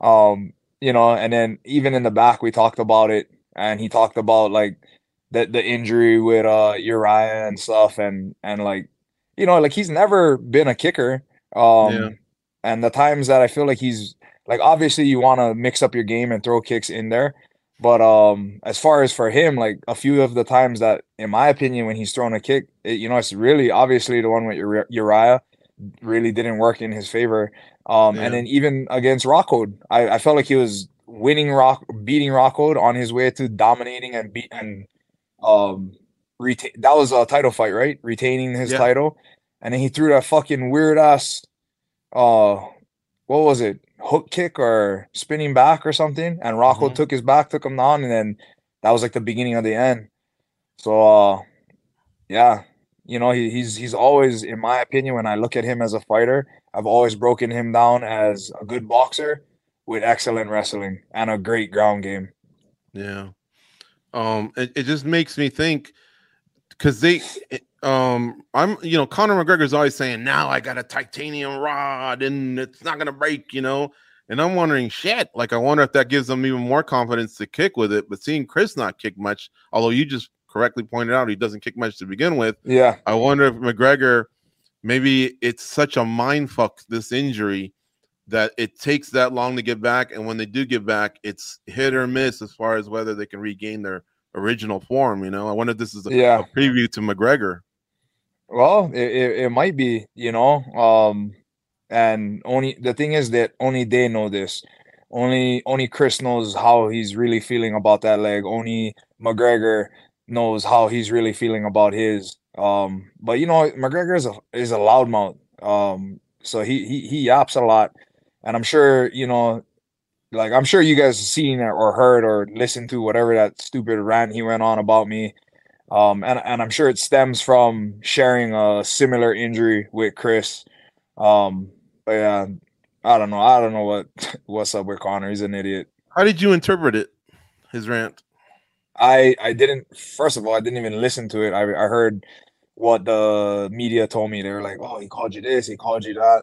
Speaker 5: Um, you know, and then even in the back we talked about it, and he talked about like the the injury with uh Uriah and stuff, and and like you know, like he's never been a kicker. Um,
Speaker 3: Yeah.
Speaker 5: and the times that I feel like he's like obviously you want to mix up your game and throw kicks in there, But um, as far as for him, like a few of the times that, in my opinion, when he's thrown a kick, it, you know, it's really obviously the one with Uriah really didn't work in his favor. Um,
Speaker 3: Yeah.
Speaker 5: and then even against Rockhold, I, I felt like he was winning Rock, beating Rockhold on his way to dominating and beat and um retain. That was a title fight, right? Retaining his
Speaker 3: Yeah.
Speaker 5: title, and then he threw that fucking weird ass, uh, what was it? Hook kick or spinning back or something, and Rockhold
Speaker 3: Mhm.
Speaker 5: took his back, took him down, and then that was like the beginning of the end. So, uh, yeah, you know, he, he's he's always, in my opinion, when I look at him as a fighter, I've always broken him down as a good boxer with excellent wrestling and a great ground game.
Speaker 3: Yeah. Um, it, it just makes me think because they, um, I'm, you know, Conor McGregor's always saying, now I got a titanium rod and it's not gonna break, you know. And I'm wondering, shit, like I wonder if that gives them even more confidence to kick with it. But seeing Chris not kick much, although you just correctly pointed out he doesn't kick much to begin with,
Speaker 5: Yeah,
Speaker 3: I wonder if McGregor, maybe it's such a mind fuck this injury that it takes that long to get back, and when they do get back, it's hit or miss as far as whether they can regain their original form. You know, I wonder if this is a,
Speaker 5: Yeah.
Speaker 3: a preview to McGregor.
Speaker 5: Well, it, it, it might be, you know. Um, and only the thing is that only they know this. Only only Chris knows how he's really feeling about that leg. Only McGregor knows how he's really feeling about his. Um, but you know, McGregor is a is a loudmouth. Um, so he he he yaps a lot, and I'm sure you know, like I'm sure you guys seen or heard or listened to whatever that stupid rant he went on about me. Um, and and I'm sure it stems from sharing a similar injury with Chris. Um, but yeah, I don't know. I don't know what <laughs> what's up with Conor. He's an idiot.
Speaker 3: How did you interpret it? His rant.
Speaker 5: I I didn't. First of all, I didn't even listen to it. I I heard what the media told me. They were like, "Oh, he called you this. He called you that."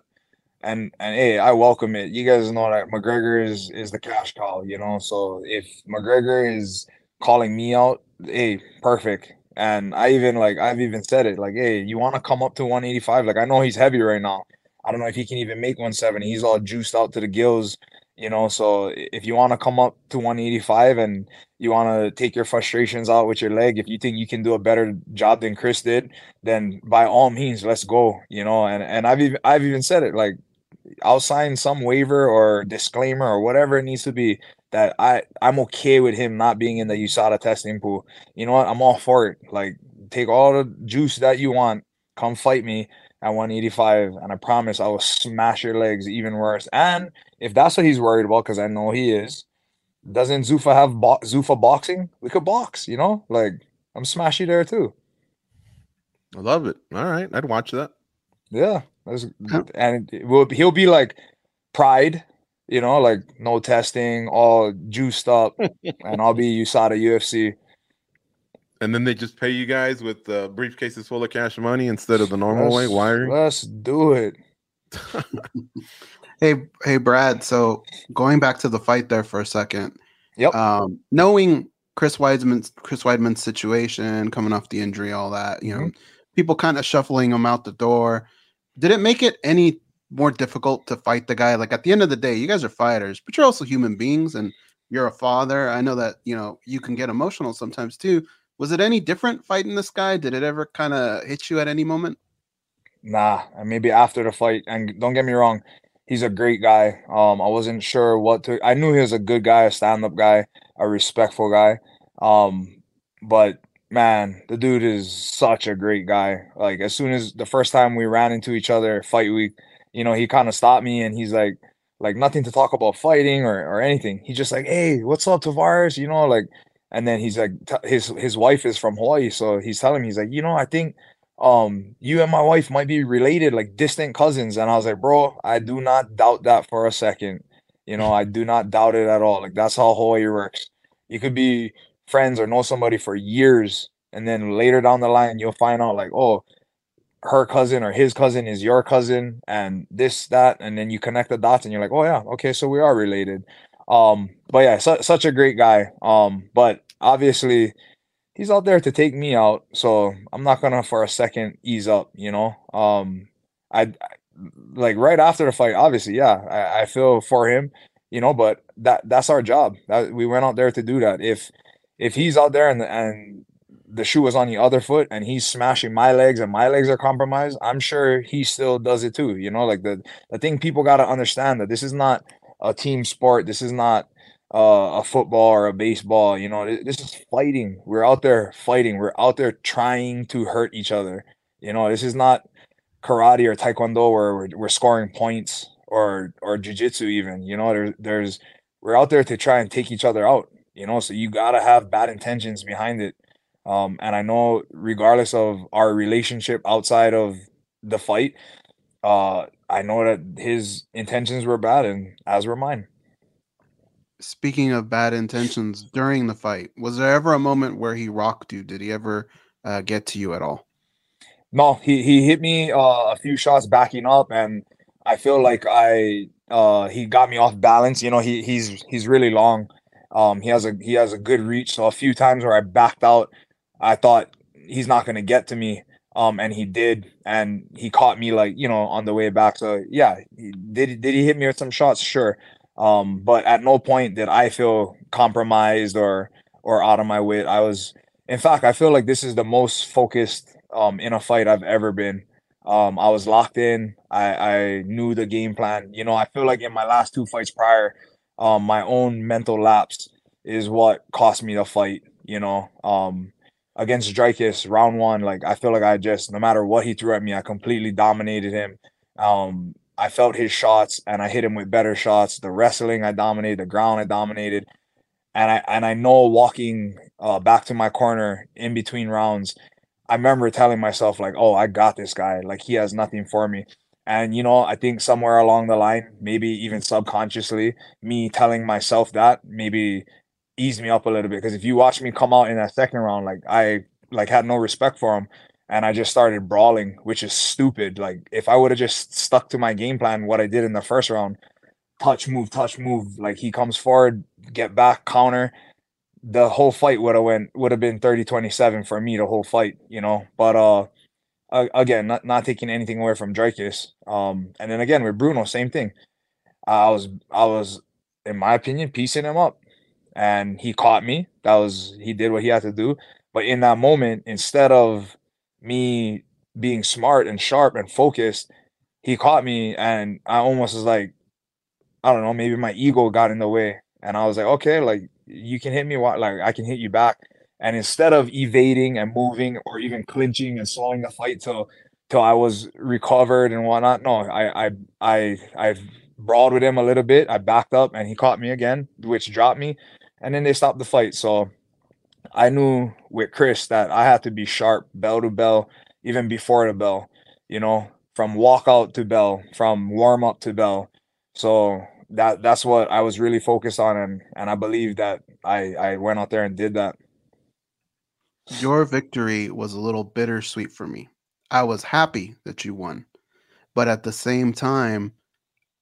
Speaker 5: And and hey, I welcome it. You guys know that McGregor is is the cash cow. You know, so if McGregor is calling me out, hey, perfect. And I even like I've even said it like, hey, you want to come up to 185? Like I know he's heavy right now. I don't know if he can even make 170. He's all juiced out to the gills, you know. So if you want to come up to 185 and you want to take your frustrations out with your leg, if you think you can do a better job than Chris did, then by all means, let's go, you know. And and I've even I've even said it like I'll sign some waiver or disclaimer or whatever it needs to be that I I'm okay with him not being in the USADA testing pool. You know what? I'm all for it. Like take all the juice that you want, come fight me at 185, and I promise I will smash your legs even worse. And if that's what he's worried about, because I know he is, doesn't Zuffa have bo- Zuffa boxing? We could box, you know. Like I'm smashy there too.
Speaker 3: I love it. All right, I'd watch that.
Speaker 5: Yeah. And it will he'll be like pride, you know, like no testing, all juiced up, and I'll be USADA UFC.
Speaker 3: And then they just pay you guys with uh, briefcases full of cash money instead of the normal way
Speaker 5: Let's-
Speaker 3: wiring.
Speaker 5: Let's do it. <laughs>
Speaker 4: Hey, hey, Brad. So going back to the fight there for a second.
Speaker 5: Yep.
Speaker 4: Um, knowing Chris Weidman's Chris Weidman's situation, coming off the injury, all that, you know, people kind of shuffling him out the door. Did it make it any more difficult to fight the guy? Like at the end of the day, you guys are fighters, but you're also human beings, and you're a father. I know that you know you can get emotional sometimes too. Was it any different fighting this guy? Did it ever kind of hit you at any moment?
Speaker 5: Nah, maybe after the fight. And don't get me wrong, he's a great guy. Um, I wasn't sure what to. I knew he was a good guy, a stand-up guy, a respectful guy. Um, but man, the dude is such a great guy. Like as soon as the first time we ran into each other fight week, you know, he kind of stopped me and he's like, like nothing to talk about fighting or or anything. He's just like, hey, what's up, Tavares? You know, like, and then he's like, t- his his wife is from Hawaii, so he's telling me he's like, you know, I think um you and my wife might be related like distant cousins and i was like bro i do not doubt that for a second you know i do not doubt it at all like that's how hawaii works you could be friends or know somebody for years and then later down the line you'll find out like oh her cousin or his cousin is your cousin and this that and then you connect the dots and you're like oh yeah okay so we are related um but yeah su- such a great guy um but obviously he's out there to take me out so i'm not gonna for a second ease up you know um i, I like right after the fight obviously yeah I, I feel for him you know, but that that's our job. That we went out there to do that. If if he's out there and and the shoe was on the other foot and he's smashing my legs and my legs are compromised, I'm sure he still does it too. You know, like the the thing people got to understand that this is not a team sport. This is not uh, a football or a baseball. You know, this is fighting. We're out there fighting. We're out there trying to hurt each other. You know, this is not karate or taekwondo where we're, we're scoring points or or jujitsu even. You know, there, there's we're out there to try and take each other out. You know, so you gotta have bad intentions behind it um, and I know, regardless of our relationship outside of the fight, uh, I know that his intentions were bad, and as were mine.
Speaker 4: Speaking of bad intentions during the fight, was there ever a moment where he rocked you? Did he ever uh, get to you at all?
Speaker 5: No, he he hit me uh, a few shots backing up, and I feel like I uh, he got me off balance. You know, he he's he's really long. Um, he has a he has a good reach. So a few times where I backed out I thought he's not going to get to me. Um, and he did, and he caught me like you know on the way back. So yeah, he, did did he hit me with some shots? Sure, um, but at no point did I feel compromised or or out of my wit. I was, in fact, I feel like this is the most focused um, in a fight I've ever been. Um, I was locked in. I, I knew the game plan. You know, I feel like in my last two fights prior, um, my own mental lapse is what cost me the fight. You know, um, against Dricus, round one, like I feel like I just no matter what he threw at me, I completely dominated him. Um, I felt his shots and I hit him with better shots. The wrestling I dominated, the ground I dominated. And I and I know walking uh, back to my corner in between rounds, I remember telling myself like, "Oh, I got this guy. Like he has nothing for me." And you know, I think somewhere along the line, maybe even subconsciously, me telling myself that maybe eased me up a little bit because if you watch me come out in that second round, like I like had no respect for him and I just started brawling, which is stupid. Like if I would have just stuck to my game plan, what I did in the first round, touch, move, touch, move. Like he comes forward, get back, counter. The whole fight would have went would have been 30-27 for me the whole fight, you know. But uh again, not not taking anything away from Dricus. Um and then again with Bruno, same thing. I was I was in my opinion piecing him up and he caught me. That was he did what he had to do. But in that moment, instead of me being smart and sharp and focused, he caught me and I almost was like, I don't know, maybe my ego got in the way. And I was like, okay, like you can hit me like I can hit you back. And instead of evading and moving or even clinching and slowing the fight till till I was recovered and whatnot, no, I I I I brawled with him a little bit. I backed up and he caught me again, which dropped me and then they stopped the fight. So I knew with Chris that I had to be sharp, bell to bell, even before the bell, you know, from walkout to bell, from warm up to bell. So that that's what I was really focused on and and I believe that I I went out there and did that.
Speaker 4: Your victory was a little bittersweet for me. I was happy that you won. But at the same time,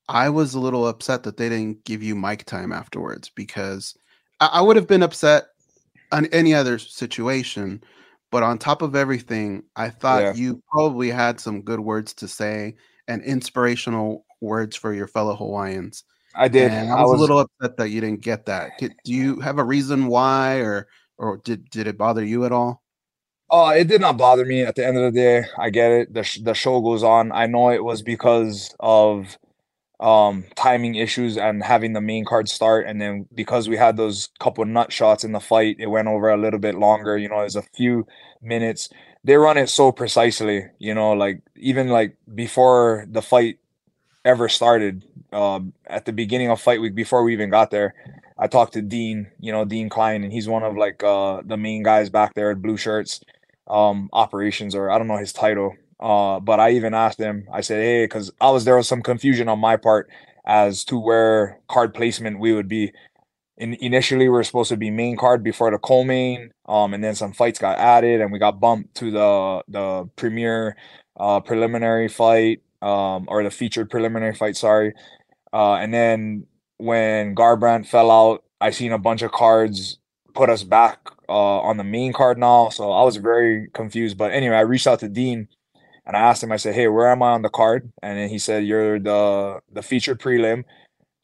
Speaker 4: I was a little upset that they didn't give you mic time afterwards because I, I would have been upset on any other situation, but on top of everything, I thought yeah. you probably had some good words to say and inspirational words for your fellow Hawaiians.
Speaker 5: I did.
Speaker 4: And I was, I was a little upset that you didn't get that. Do you have a reason why, or or did did it bother you at all?
Speaker 5: Oh, it did not bother me. At the end of the day, I get it. the The show goes on. I know it was because of um timing issues and having the main card start and then because we had those couple nut shots in the fight it went over a little bit longer you know there's a few minutes they run it so precisely you know like even like before the fight ever started um at the beginning of fight week before we even got there i talked to dean you know dean klein and he's one of like uh the main guys back there at blue shirts um operations or i don't know his title uh, but I even asked him, I said, hey, because I was there was some confusion on my part as to where card placement we would be. In, initially, we were supposed to be main card before the co-main, um, and then some fights got added, and we got bumped to the the premier uh, preliminary fight, um, or the featured preliminary fight. Sorry, uh, and then when Garbrandt fell out, I seen a bunch of cards put us back uh, on the main card now, so I was very confused. But anyway, I reached out to Dean and I asked him, I said, "Hey, where am I on the card?" And then he said, "You're the the featured prelim."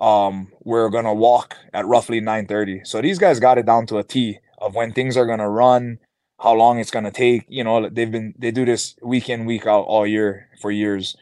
Speaker 5: um, we're gonna walk at roughly 9:30. So these guys got it down to a T of when things are gonna run, how long it's gonna take. You know, they've been they do this week in week out all year for years.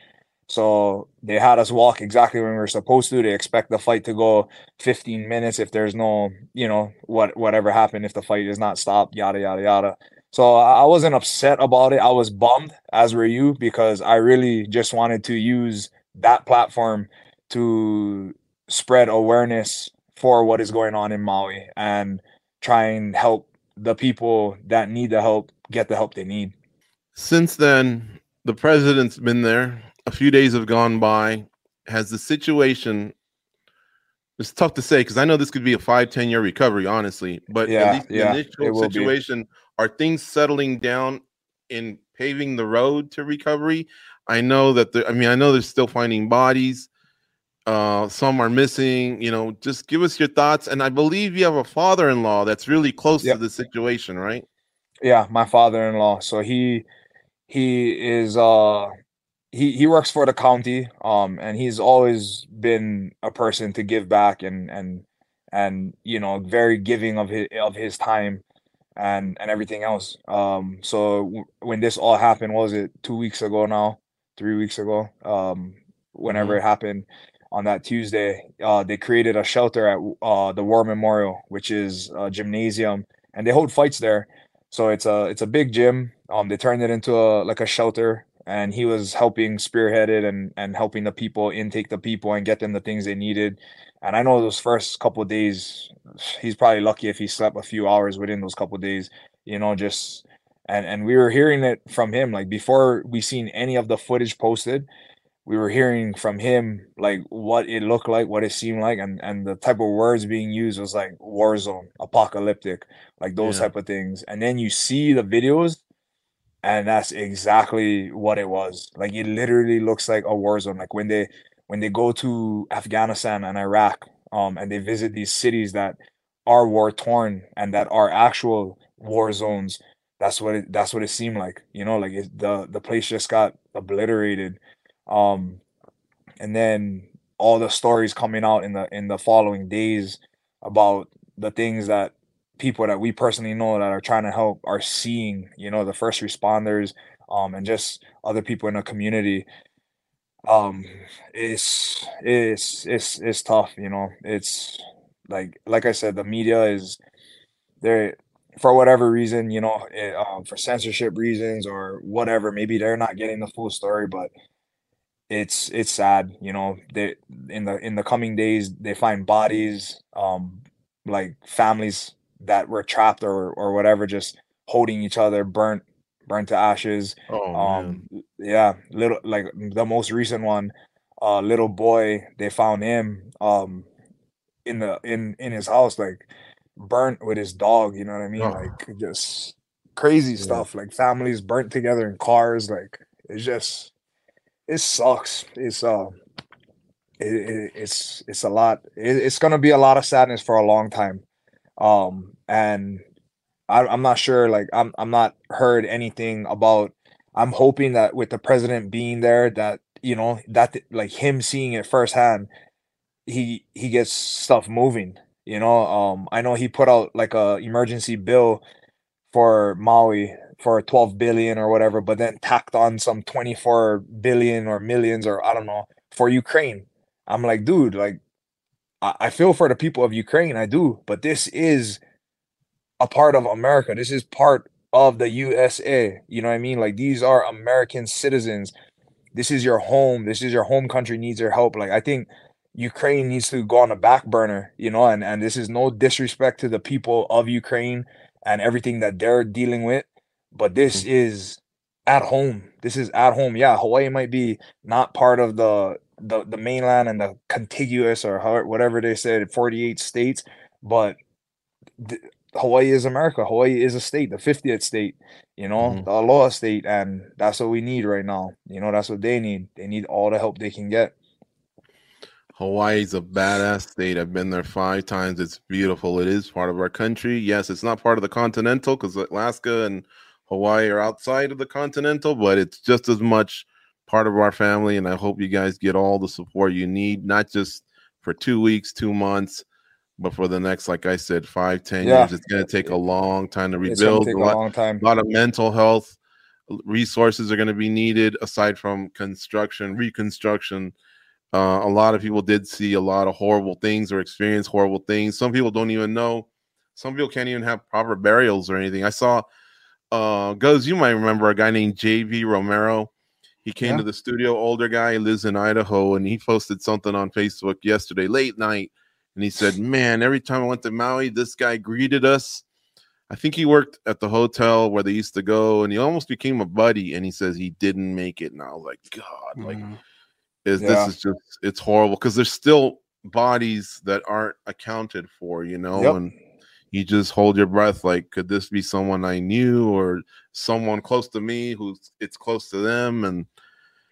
Speaker 5: So they had us walk exactly when we were supposed to. They expect the fight to go 15 minutes if there's no, you know, what whatever happened if the fight is not stopped, yada yada yada. So I wasn't upset about it. I was bummed, as were you, because I really just wanted to use that platform to spread awareness for what is going on in Maui and try and help the people that need the help get the help they need.
Speaker 3: Since then, the president's been there. A few days have gone by. Has the situation it's tough to say because I know this could be a five, 10 year recovery, honestly. But
Speaker 5: yeah,
Speaker 3: at least
Speaker 5: yeah,
Speaker 3: the initial situation, be. are things settling down in paving the road to recovery? I know that the, I mean, I know they're still finding bodies. Uh, some are missing. You know, just give us your thoughts. And I believe you have a father-in-law that's really close yep. to the situation, right?
Speaker 5: Yeah, my father-in-law. So he he is uh he he works for the county um and he's always been a person to give back and and and you know very giving of his of his time and and everything else. Um so w- when this all happened was it 2 weeks ago now 3 weeks ago um whenever mm-hmm. it happened on that Tuesday uh they created a shelter at uh the war memorial which is a gymnasium and they hold fights there. So it's a it's a big gym. Um they turned it into a like a shelter and he was helping spearhead it and and helping the people intake the people and get them the things they needed. And i know those first couple days he's probably lucky if he slept a few hours within those couple days you know just and and we were hearing it from him. Like before we seen any of the footage posted we were hearing from him like what it looked like what it seemed like and and the type of words being used was like war zone apocalyptic like those yeah. type of things. And then you see the videos and that's exactly what it was. Like it literally looks like a war zone. Like when they when they go to afghanistan and iraq um and they visit these cities that are war torn and that are actual war zones that's what it that's what it seemed like you know like it, the the place just got obliterated. Um and then all the stories coming out in the in the following days about the things that people that we personally know that are trying to help are seeing, you know, the first responders, um, and just other people in the community. Um, it's it's it's it's tough, you know. It's like like I said, the media is there for whatever reason, you know, it, um, for censorship reasons or whatever. Maybe they're not getting the full story, but it's it's sad, you know. They in the in the coming days they find bodies, um, like families that were trapped or or whatever, just holding each other, burnt burnt to ashes.
Speaker 3: Oh,
Speaker 5: um, man. yeah, little like the most recent one, uh, little boy, they found him um in the in in his house, like burnt with his dog. You know what I mean? Oh. Like just crazy yeah. stuff. Like families burnt together in cars. Like it's just it sucks. It's uh. It, it, it's it's a lot. It, it's gonna be a lot of sadness for a long time um, and I, I'm not sure. Like I'm I'm not heard anything about. I'm hoping that with the president being there, that you know that like him seeing it firsthand, he he gets stuff moving. You know, um, I know he put out like a emergency bill for Maui for 12 billion or whatever, but then tacked on some 24 billion or millions or I don't know for Ukraine. I'm like, dude, like I, feel for the people of Ukraine, I do, but this is a part of America. This is part of the USA. You know what I mean? Like these are American citizens. This is your home. This is your home country needs your help. Like I think Ukraine needs to go on a back burner, you know, and, and this is no disrespect to the people of Ukraine and everything that they're dealing with, but this mm-hmm. is at home. This is at home. Yeah, Hawaii might be not part of the the the mainland and the contiguous or whatever they said 48 states but th- hawaii is america hawaii is a state the 50th state you know mm-hmm. the aloha state and that's what we need right now you know that's what they need they need all the help they can get
Speaker 3: Hawaii's a badass state. I've been there five times. It's beautiful. It is part of our country. Yes, it's not part of the continental because Alaska and Hawaii are outside of the continental, but it's just as much part of our family, and I hope you guys get all the support you need, not just for two weeks, two months, but for the next, like I said, five, ten
Speaker 5: Yeah.
Speaker 3: years, it's going to take a long time to rebuild. a lot,
Speaker 5: long time.
Speaker 3: a lot of mental health resources are going to be needed aside from construction, reconstruction. Uh, a lot of people did see a lot of horrible things or experience horrible things. Some people don't even know. Some people can't even have proper burials or anything. I saw, uh, goes. You might remember a guy named JV Romero. He came
Speaker 5: Yeah.
Speaker 3: to the studio, older guy, he lives in Idaho, and he posted something on Facebook yesterday, late night, and he said, "Man, every time I went to Maui, this guy greeted us." I think he worked at the hotel where they used to go, and he almost became a buddy. And he says he didn't make it. And I was like, God, like,
Speaker 4: Mm.
Speaker 3: is
Speaker 5: Yeah.
Speaker 3: this is just it's horrible because there's still bodies that aren't accounted for, you know,
Speaker 5: Yep.
Speaker 3: and you just hold your breath. Like, could this be someone I knew or someone close to me who's it's close to them? And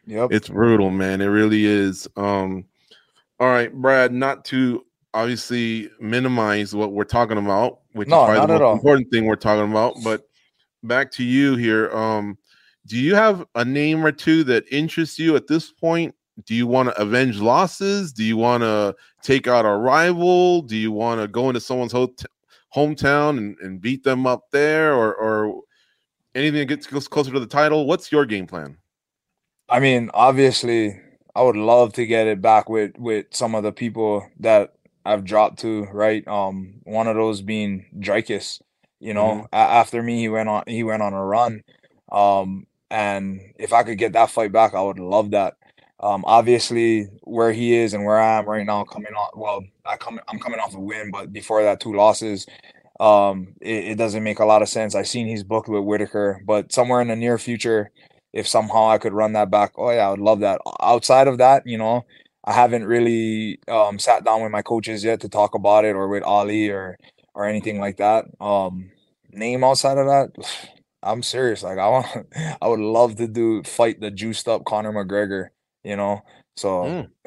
Speaker 5: Yep.
Speaker 3: it's brutal, man. It really is. Um, all right, Brad, not to obviously minimize what we're talking about, which
Speaker 5: No,
Speaker 3: is probably
Speaker 5: not
Speaker 3: the
Speaker 5: at
Speaker 3: most
Speaker 5: all.
Speaker 3: important thing we're talking about. But back to you here. Um, do you have a name or two that interests you at this point? Do you want to avenge losses? Do you want to take out a rival? Do you want to go into someone's hot- hometown and, and beat them up there, or or anything that gets closer to the title? What's your game plan?
Speaker 5: I mean, obviously, I would love to get it back with with some of the people that I've dropped to, right? Um, one of those being Dricus. You know, a- after me, he went on he went on a run. Um, and if I could get that fight back, I would love that. Um, obviously, where he is and where I am right now, coming off well, I come I'm coming off a win, but before that, two losses. Um, it, it doesn't make a lot of sense. I've seen he's booked with Whitaker, but somewhere in the near future, if somehow I could run that back, oh yeah, I would love that. Outside of that, you know, I haven't really um sat down with my coaches yet to talk about it or with Ali or or anything like that. Um name outside of that, <sighs> I'm serious. Like I want <laughs> I would love to do fight the juiced up Conor McGregor, you know. So <laughs>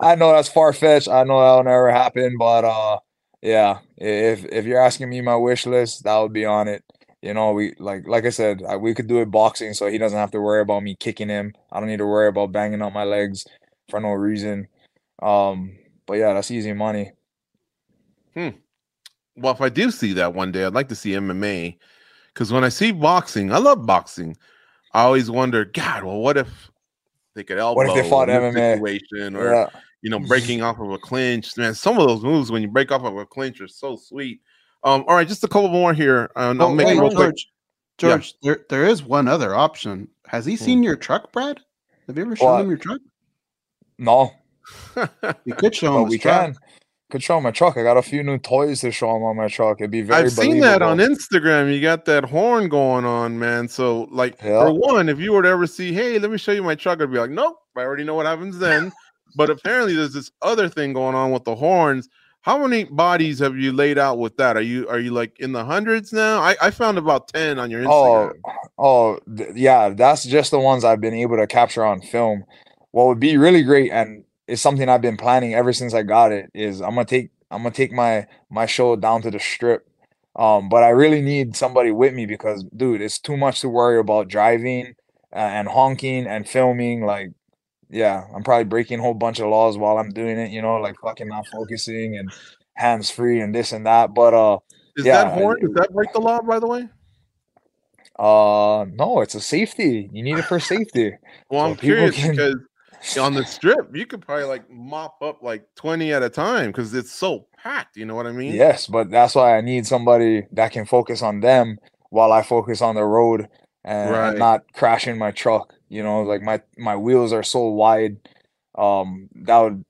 Speaker 5: I know that's far fetched. I know that'll never happen, but uh yeah, if if you're asking me my wish list, that would be on it. You know, we like like I said, I, we could do it boxing, so he doesn't have to worry about me kicking him. I don't need to worry about banging out my legs for no reason. Um, but yeah, that's easy money. Hmm.
Speaker 3: Well, if I do see that one day, I'd like to see MMA because when I see boxing, I love boxing. I always wonder, God, well, what if they could elbow
Speaker 5: What if they fought
Speaker 3: in this
Speaker 5: MMA?
Speaker 3: situation or
Speaker 5: Yeah,
Speaker 3: you know breaking off of a clinch? Man, some of those moves when you break off of a clinch are so sweet. Um, all right, just a couple more here. I'll
Speaker 4: Oh,
Speaker 3: make
Speaker 4: wait,
Speaker 3: it real quick.
Speaker 4: George, George, there there is one other option. Has he seen your truck, Brad? Have you ever shown
Speaker 5: What?
Speaker 4: him your truck?
Speaker 5: no,
Speaker 4: You could show
Speaker 5: but
Speaker 4: him
Speaker 5: we
Speaker 4: truck.
Speaker 5: can. Could show him my truck. I got a few new toys to show him on my truck. It'd be very.
Speaker 3: I've seen that on. Instagram. You got that horn going on, man. So, like,
Speaker 5: Yeah.
Speaker 3: for one, if you were to ever see, hey, let me show you my truck, I'd be like, nope, I already know what happens then. <laughs> but apparently, there's this other thing going on with the horns. How many bodies have you laid out with that? Are you are you like in the hundreds now? I, I found about ten on your
Speaker 5: Oh,
Speaker 3: Instagram.
Speaker 5: oh, th- yeah. That's just the ones I've been able to capture on film. What would be really great, and it's something I've been planning ever since I got it, is I'm gonna take I'm gonna take my my show down to the strip. Um, but I really need somebody with me because, dude, it's too much to worry about driving uh, and honking and filming. Like, yeah, I'm probably breaking a whole bunch of laws while I'm doing it. You know, like fucking not focusing and hands free and this and that. But uh,
Speaker 3: Is
Speaker 5: yeah,
Speaker 3: that horn? Does that break the law, by the way?
Speaker 5: uh, no, it's a safety. You need it for safety.
Speaker 3: Well,
Speaker 5: So
Speaker 3: I'm curious
Speaker 5: can-
Speaker 3: because on the strip, you could probably like mop up like 20 at a time because it's so packed. You know what I mean?
Speaker 5: Yes, but that's why I need somebody that can focus on them while I focus on the road and,
Speaker 3: Right.
Speaker 5: not crashing my truck. You know, like my my wheels are so wide. Um, that would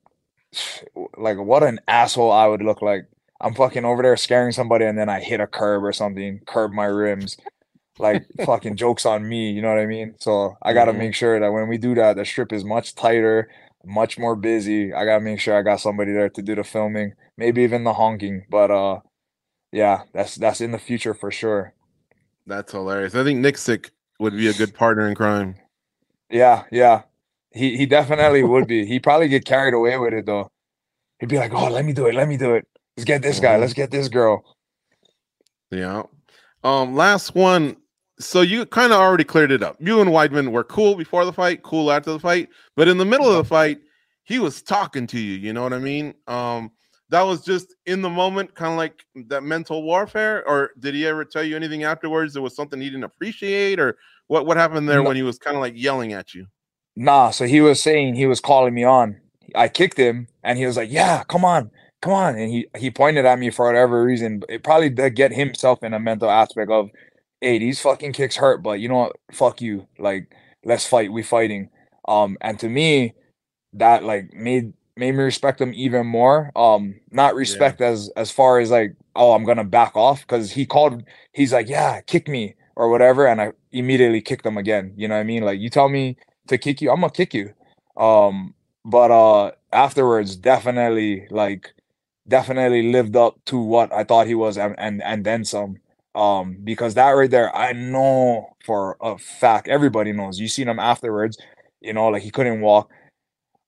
Speaker 5: <sighs> like what an asshole I would look like. I'm fucking over there scaring somebody and then I hit a curb or something, curb my rims. Like <laughs> fucking jokes on me, you know what I mean? So I gotta
Speaker 3: Mhm.
Speaker 5: make sure that when we do that, the strip is much tighter, much more busy. I gotta make sure I got somebody there to do the filming, maybe even the honking. But uh yeah, that's that's in the future for sure.
Speaker 3: That's hilarious. I think Nick Sick would be a good partner in crime.
Speaker 5: Yeah, yeah. He he definitely would be. He'd probably get carried away with it though. He'd be like, "Oh, let me do it. Let me do it. Let's get this guy.
Speaker 3: Mhm.
Speaker 5: Let's get this girl."
Speaker 3: Yeah. Um, last one. So you kind of already cleared it up. You and Weidman were cool before the fight, cool after the fight, but in the middle of the fight, he was talking to you. You know what I mean? Um, that was just in the moment, kind of like that mental warfare. Or did he ever tell you anything afterwards? There was something he didn't appreciate, or what? What happened there
Speaker 5: No.
Speaker 3: when he was kind of like yelling at you?
Speaker 5: Nah, so he was saying he was calling me on. I kicked him and he was like, Yeah, come on, come on. And he he pointed at me for whatever reason. It probably did get himself in a mental aspect of, hey, these fucking kicks hurt, but you know what? Fuck you. Like, let's fight. We fighting. Um, and to me, that like made made me respect him even more. Um, not respect as as far as like, oh, I'm gonna back off because he called. He's like, yeah, kick me or whatever, and I immediately kicked him again. You know what I mean? Like, you tell me to kick you, I'm gonna kick you. Um, but uh, afterwards, definitely like, definitely lived up to what I thought he was, and and and then some. Um, because that right there, I know for a fact, everybody knows. You seen him afterwards, you know, like he couldn't walk.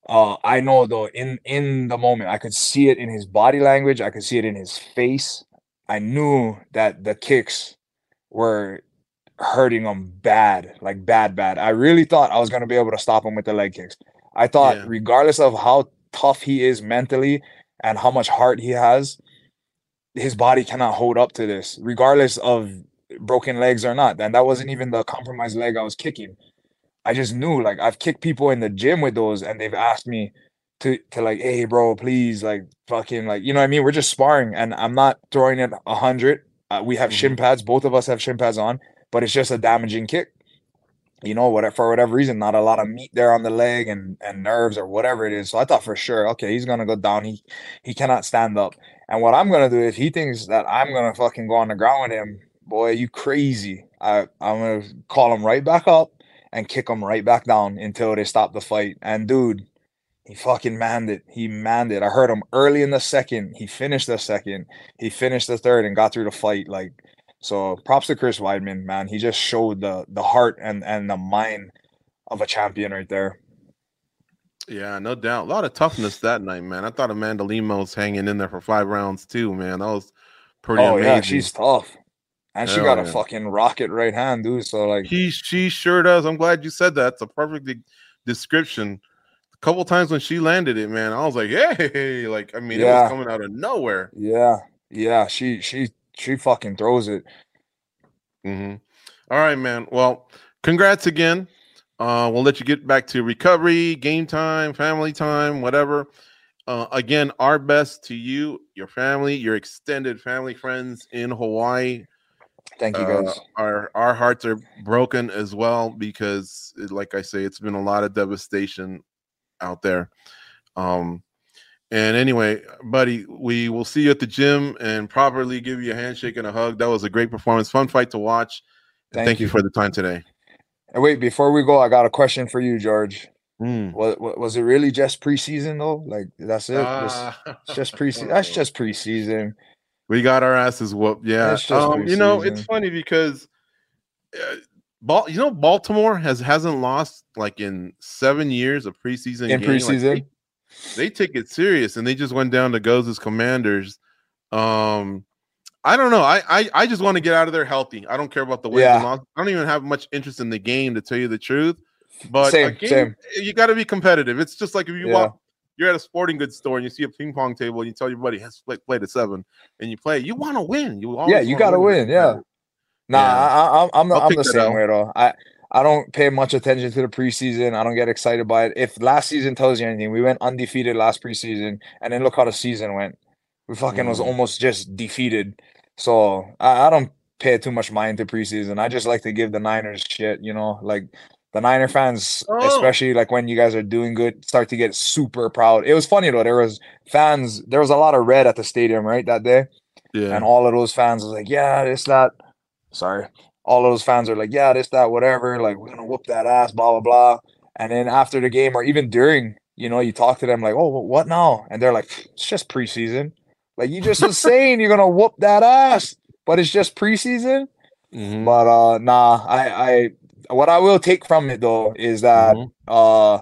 Speaker 5: Uh, I know though, in in the moment, I could see it in his body language. I could see it in his face. I knew that the kicks were hurting him bad, like bad, bad. I really thought I was gonna be able to stop him with the leg kicks. I thought,
Speaker 3: Yeah.
Speaker 5: regardless of how tough he is mentally and how much heart he has, his body cannot hold up to this, regardless of broken legs or not. And that wasn't even the compromised leg I was kicking. I just knew, like, I've kicked people in the gym with those, and they've asked me to to like, hey, bro, please, like, fucking, like, you know what I mean? We're just sparring, and I'm not throwing it a hundred. Uh, we have shin pads. Both of us have shin pads on, but it's just a damaging kick. You know, what for whatever reason, not a lot of meat there on the leg and and nerves or whatever it is. So I thought for sure, okay, he's gonna go down. He he cannot stand up. And what I'm gonna do if he thinks that I'm gonna fucking go on the ground with him, boy, you crazy. I I'm gonna call him right back up and kick him right back down until they stop the fight. And dude, he fucking manned it. He manned it. I heard him early in the second. He finished the second. He finished the third and got through the fight. Like so, props to Chris Weidman, man. He just showed the the heart and and the mind of a champion right there.
Speaker 3: Yeah, no doubt. A lot of toughness that night, man. I thought Amanda Lemos hanging in there for five rounds too, man. That was pretty
Speaker 5: oh,
Speaker 3: amazing. Oh amazing.
Speaker 5: yeah, she's tough, and she
Speaker 3: Hell
Speaker 5: got a fucking rocket right hand, dude. So like,
Speaker 3: He she sure does. I'm glad you said that. It's a perfect description. A couple times when she landed it, man, I was like, <laughs> hey, like I mean, it was coming out of nowhere.
Speaker 5: yeah, yeah, she she she fucking throws it.
Speaker 3: hmm All right, man. Well, congrats again. Uh, we'll let you get back to recovery, game time, family time, whatever. Uh, again, our best to you, your family, your extended family, friends in Hawaii.
Speaker 5: Thank you
Speaker 3: Uh,
Speaker 5: guys.
Speaker 3: our our hearts are broken as well because, like I say, it's been a lot of devastation out there. Um, and anyway, buddy, we will see you at the gym and properly give you a handshake and a hug. That was a great performance, fun fight to watch.
Speaker 5: Thank
Speaker 3: thank, you.
Speaker 5: you.
Speaker 3: for the time today.
Speaker 5: And wait, before we go, I got a question for you, George.
Speaker 3: Mm.
Speaker 5: Was was it really just preseason though? Like that's it.
Speaker 3: Ah.
Speaker 5: it's just preseason. <laughs> That's just preseason.
Speaker 3: we got our asses whooped. Yeah, um, you know it's funny because, uh, Bal- you know, Baltimore has hasn't lost like in seven years of preseason.
Speaker 5: In
Speaker 3: game.
Speaker 5: Preseason?
Speaker 3: they, they take it serious, and they just went down to Goza's Commanders. Um, I don't know. I I, I just want to get out of there healthy. I don't care about the wins and losses. I don't even have much interest in the game to tell you the truth. But
Speaker 5: Same,
Speaker 3: game,
Speaker 5: same.
Speaker 3: you got to be competitive. It's just like if you
Speaker 5: Yeah.
Speaker 3: walk, you're at a sporting goods store and you see a ping pong table and you tell your buddy has play, played a seven and you play. You want to win. You always
Speaker 5: Yeah, you gotta win, yeah. Nah,
Speaker 3: Yeah.
Speaker 5: I, I, I'm I'm I'm the same way though. I I don't pay much attention to the preseason. I don't get excited by it. If last season tells you anything, we went undefeated last preseason, and then look how the season went. We fucking was
Speaker 3: Mhm.
Speaker 5: almost just defeated. So I, I don't pay too much mind to preseason. I just like to give the Niners shit, you know, like the Niner fans,
Speaker 3: Oh.
Speaker 5: especially like when you guys are doing good, start to get super proud. It was funny though. There was fans. There was a lot of red at the stadium right that day
Speaker 3: Yeah.
Speaker 5: and all of those fans was like, yeah, it's that. Sorry. All those fans are like, yeah, this, that, whatever. Like, we're gonna whoop that ass, blah, blah, blah. And then after the game, or even during, you know, you talk to them like, oh, what now? And they're like, it's just preseason. Like you just was <laughs> saying you're gonna whoop that ass, but it's just preseason.
Speaker 3: Mhm.
Speaker 5: But uh nah, I I what I will take from it though is that
Speaker 3: Mhm.
Speaker 5: uh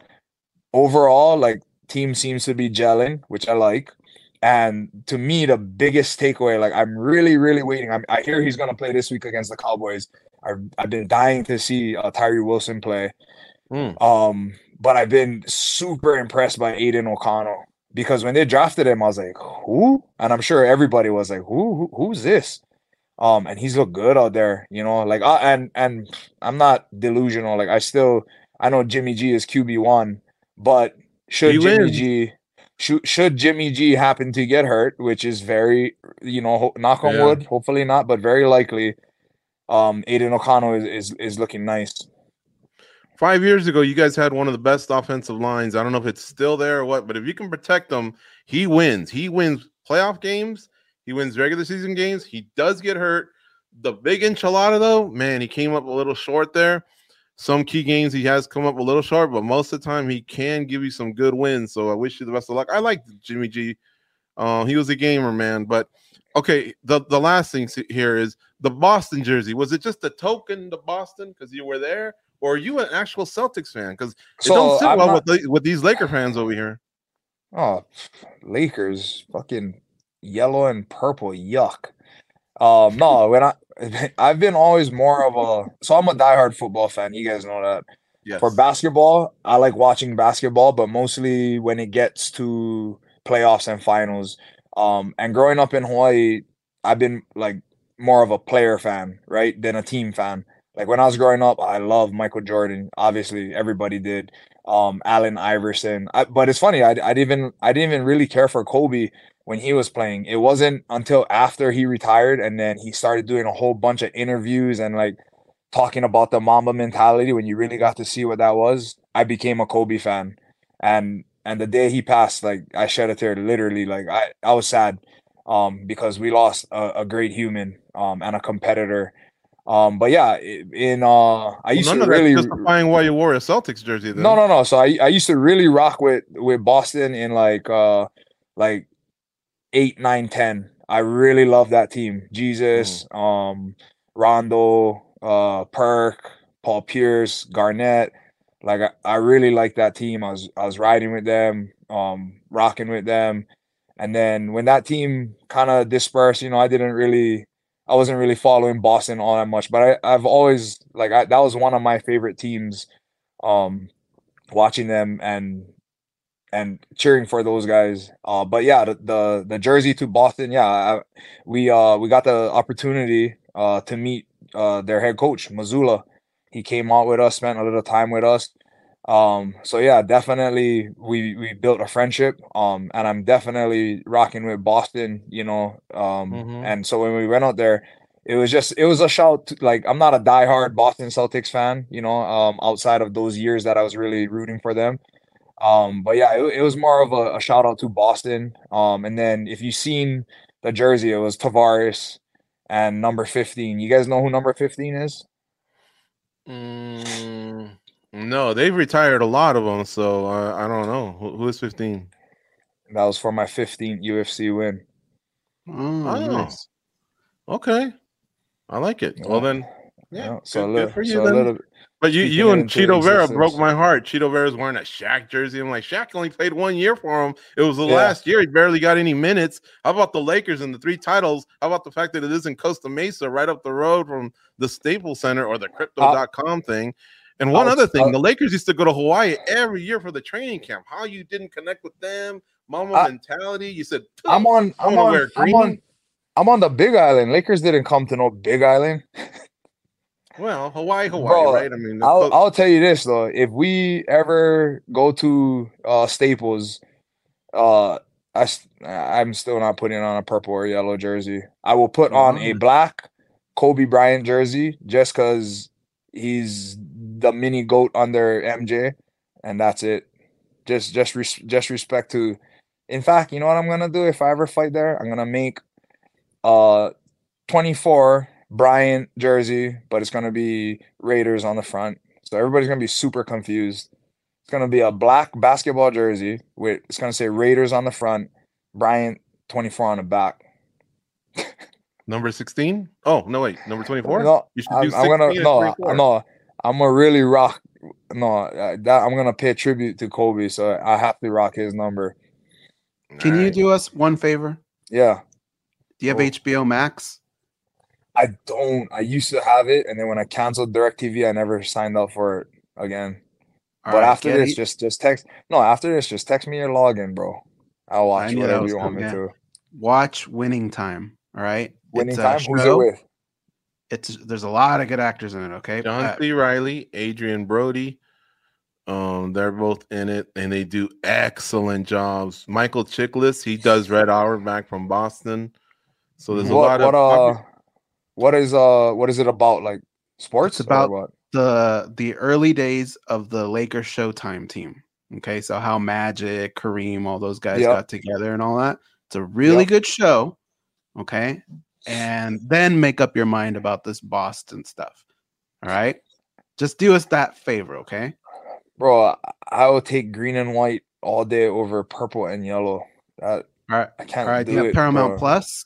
Speaker 5: overall like team seems to be gelling which i like and to me the biggest takeaway like i'm really really waiting I'm, i hear he's going to play this week against the cowboys I've, I've been dying to see uh, tyree wilson play
Speaker 3: Mm.
Speaker 5: um but I've been super impressed by Aidan O'Connell because when they drafted him, I was like, who? And I'm sure everybody was like, who? who who's this? Um, and he's looked good out there, you know. Like, uh, and and I'm not delusional. Like, I still I know Jimmy G is QB one, but should
Speaker 3: He
Speaker 5: Jimmy
Speaker 3: wins.
Speaker 5: G should, should Jimmy G happen to get hurt, which is very, you know, knock on
Speaker 3: Yeah.
Speaker 5: wood, hopefully not, but very likely. Um, Aidan O'Connell is, is is looking nice.
Speaker 3: Five years ago, you guys had one of the best offensive lines. I don't know if it's still there or what, but if you can protect them, he wins. He wins playoff games. He wins regular season games. He does get hurt. The big enchilada, though, man, he came up a little short there. Some key games he has come up a little short, but most of the time he can give you some good wins. So I wish you the best of luck. I like Jimmy G. Uh, he was a gamer, man. But okay, the the last thing here is the Boston jersey. Was it just a token to Boston because you were there, or are you an actual Celtics fan? Because it don't sit
Speaker 5: I'm
Speaker 3: well
Speaker 5: not-
Speaker 3: with the, with these Laker fans over here.
Speaker 5: Oh, Lakers, fucking yellow and purple, yuck. Um, no, when I <laughs> I've been always more of a so I'm a diehard football fan. You guys know that.
Speaker 3: Yes.
Speaker 5: For basketball, I like watching basketball, but mostly when it gets to playoffs and finals. Um, and growing up in Hawaii, I've been like more of a player fan, right, than a team fan. Like when I was growing up, I loved Michael Jordan. Obviously, everybody did. Um, Allen Iverson. I, but it's funny. I, I didn't even I didn't even really care for Kobe when he was playing. It wasn't until after he retired and then he started doing a whole bunch of interviews and like talking about the Mamba mentality when you really got to see what that was. I became a Kobe fan, and and the day he passed, like I shed a tear. Literally, like I I was sad, um, because we lost a, a great human, um, and a competitor. Um, but yeah, in uh, I used
Speaker 3: none
Speaker 5: to really
Speaker 3: justifying why you wore a Celtics jersey. Then.
Speaker 5: no, no, no. So I I used to really rock with with Boston in like uh like eight, nine, ten. I really love that team. Jesus, um, Rondo, uh, Perk, Paul Pierce, Garnett. Like I, I really like that team. I was I was riding with them, um, rocking with them. And then when that team kind of dispersed, you know, I didn't really I wasn't really following Boston all that much, but I, I've always like I, that was one of my favorite teams. Um, watching them and and cheering for those guys. Uh, but yeah, the, the the jersey to Boston, yeah, I, we uh we got the opportunity uh to meet uh their head coach Mazzulla. He came out with us, spent a little time with us. Um, so yeah, definitely we we built a friendship. Um, and I'm definitely rocking with Boston, you know. Um,
Speaker 3: Mhm.
Speaker 5: and so when we went out there, it was just it was a shout. To, like I'm not a diehard Boston Celtics fan, you know. Um, outside of those years that I was really rooting for them. Um, but yeah, it, it was more of a, a shout out to Boston. Um, and then if you've seen the jersey, it was Tavares and number 15. You guys know who number 15 is?
Speaker 3: Mm, no, they've retired a lot of them, so uh, I don't know who, who is fifteen.
Speaker 5: That was for my 15th UFC win.
Speaker 4: Oh,
Speaker 3: Oh.
Speaker 4: nice.
Speaker 3: Okay, I like it. Well then, yeah,
Speaker 5: so a
Speaker 3: good-
Speaker 5: little,
Speaker 3: good for you
Speaker 5: so a
Speaker 3: then.
Speaker 5: little,
Speaker 3: But you, you and Chito Vera
Speaker 5: existence.
Speaker 3: broke my heart. Chito Vera's wearing a Shaq jersey. I'm like, Shaq only played one year for him. It was the
Speaker 5: Yeah.
Speaker 3: last year. He barely got any minutes. How about the Lakers and the three titles? How about the fact that it is in Costa Mesa, right up the road from the Staples Center or the Crypto.com thing? And one
Speaker 5: I'll-
Speaker 3: other thing,
Speaker 5: I'll-
Speaker 3: the Lakers used to go to Hawaii every year for the training camp. How you didn't connect with them? Mama
Speaker 5: I-
Speaker 3: mentality. You said
Speaker 5: I'm on, I'm on, I'm on, I'm on the Big Island. Lakers didn't come to no Big Island.
Speaker 3: well, Hawaii, <laughs> Hawaii,
Speaker 5: Bro,
Speaker 3: right? I mean,
Speaker 5: I'll, I'll tell you this though, if we ever go to uh Staples, uh I I'm still not putting on a purple or yellow jersey. I will put on a
Speaker 3: Mm.
Speaker 5: black Kobe Bryant jersey just because he's the mini goat under MJ, and that's it. Just just res- just respect to. In fact, you know what I'm gonna do if I ever fight there? I'm gonna make uh 24 Bryant jersey, but it's gonna be Raiders on the front. So everybody's gonna be super confused. It's gonna be a black basketball jersey with it's gonna say Raiders on the front, Bryant 24 on the back. <laughs>
Speaker 3: number 16. Oh, no, wait, number 24.
Speaker 5: No,
Speaker 3: You should
Speaker 5: I'm,
Speaker 3: do
Speaker 5: I'm gonna
Speaker 3: 16 and
Speaker 5: no
Speaker 3: 24.
Speaker 5: no. I'm gonna really rock. No, uh, that I'm gonna pay tribute to Kobe, so I have to rock his number.
Speaker 4: Can you do us one favor?
Speaker 5: Yeah,
Speaker 4: Do you have
Speaker 5: Oh.
Speaker 4: HBO Max?
Speaker 5: I don't. I used to have it, and then when I canceled DirecTV, I never signed up for it again.
Speaker 4: All
Speaker 5: but
Speaker 4: right,
Speaker 5: after this,
Speaker 4: Getty,
Speaker 5: just just text. No, after this, just text me your login, bro. I'll watch whatever you want me to.
Speaker 4: watch Winning Time. All right,
Speaker 5: Winning
Speaker 4: It's
Speaker 5: time. Who's it with?
Speaker 4: It's there's a lot of good actors in it. Okay,
Speaker 3: John
Speaker 4: Uh,
Speaker 3: C. Riley, Adrien Brody. Um, they're both in it, and they do excellent jobs. Michael Chiklis, he does Red Auerbach from Boston. So there's a
Speaker 5: What
Speaker 3: lot
Speaker 5: what
Speaker 3: of
Speaker 5: uh, what is uh, what is it about? Like sports?
Speaker 4: It's about-
Speaker 5: what?
Speaker 4: the the early days of the Lakers Showtime team. Okay, so how Magic, Kareem, all those guys
Speaker 5: Yep.
Speaker 4: got together and all that. It's a really
Speaker 5: Yep.
Speaker 4: good show. Okay, and then make up your mind about this Boston stuff. All right, just do us that favor. Okay,
Speaker 5: bro. I- will take green and white all day over purple and yellow. That
Speaker 4: all right,
Speaker 5: I can't
Speaker 4: all right.
Speaker 5: do
Speaker 4: You have
Speaker 5: it,
Speaker 4: Paramount
Speaker 5: bro.
Speaker 4: Plus.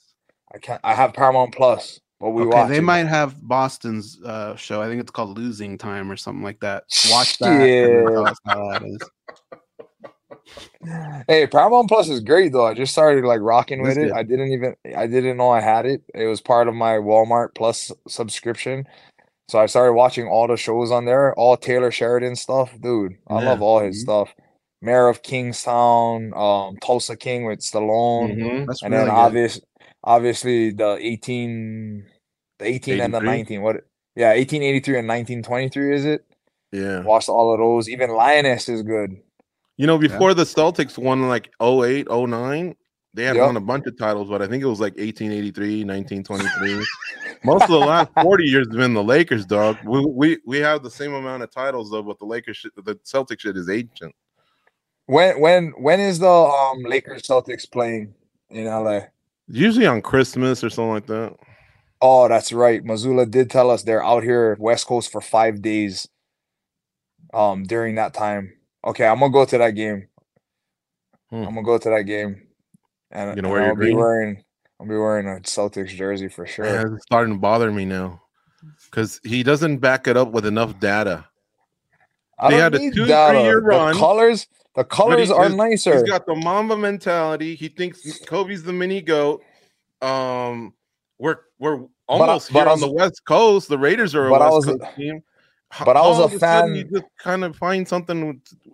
Speaker 5: I can't. I have Paramount Plus, but we
Speaker 4: okay,
Speaker 5: watch.
Speaker 4: they
Speaker 5: it.
Speaker 4: might have Boston's uh, show. I think it's called Losing Time or something like that. Watch that. and
Speaker 5: Hey, Paramount Plus is great though. I just started like rocking with it. I didn't even I didn't know I had it. It was part of my Walmart Plus subscription. So I started watching all the shows on there, all Taylor Sheridan stuff. Dude, I
Speaker 3: Yeah.
Speaker 5: love all his
Speaker 4: Mhm.
Speaker 5: stuff. Mayor of Kingstown, um, Tulsa King with Stallone,
Speaker 3: Mhm.
Speaker 4: That's
Speaker 5: and
Speaker 4: really
Speaker 5: then
Speaker 4: good.
Speaker 5: obvious obviously the 18 the 18 and the 19. What yeah, 1883 and 1923 is it?
Speaker 3: Yeah.
Speaker 5: Watched all of those. Even Lioness is good.
Speaker 3: You know, before the Celtics won like 08, 09, they had
Speaker 5: Yep.
Speaker 3: won a bunch of titles, but I think it was like 1883, 1923. <laughs> Most of the last 40 years have been the Lakers, dog. We, we we have the same amount of titles though, but the Lakers shit, the Celtic shit is ancient.
Speaker 5: When when when is the um Lakers Celtics playing in LA?
Speaker 3: Usually on Christmas or something like that.
Speaker 5: Oh, that's right. Mazzulla did tell us they're out here West Coast for five days. Um, during that time. Okay, I'm gonna go to that game.
Speaker 3: Hmm.
Speaker 5: I'm gonna go to that game, and,
Speaker 3: You
Speaker 5: and I'll be
Speaker 3: green?
Speaker 5: wearing I'll be wearing a Celtics jersey for sure.
Speaker 3: Man, it's starting to bother me now because he doesn't back it up with enough data.
Speaker 5: I
Speaker 3: They had a two,
Speaker 5: data.
Speaker 3: three-year
Speaker 5: The
Speaker 3: run,
Speaker 5: colors, the colors are
Speaker 3: he's-
Speaker 5: nicer.
Speaker 3: He's got the Mamba mentality. He thinks Kobe's the mini goat. Um, we're we're almost
Speaker 5: but
Speaker 3: here on
Speaker 5: was-
Speaker 3: the West Coast. The Raiders are a
Speaker 5: but I
Speaker 3: West
Speaker 5: was-
Speaker 3: Coast team.
Speaker 5: But I was a fan-
Speaker 3: You just kind of find something with-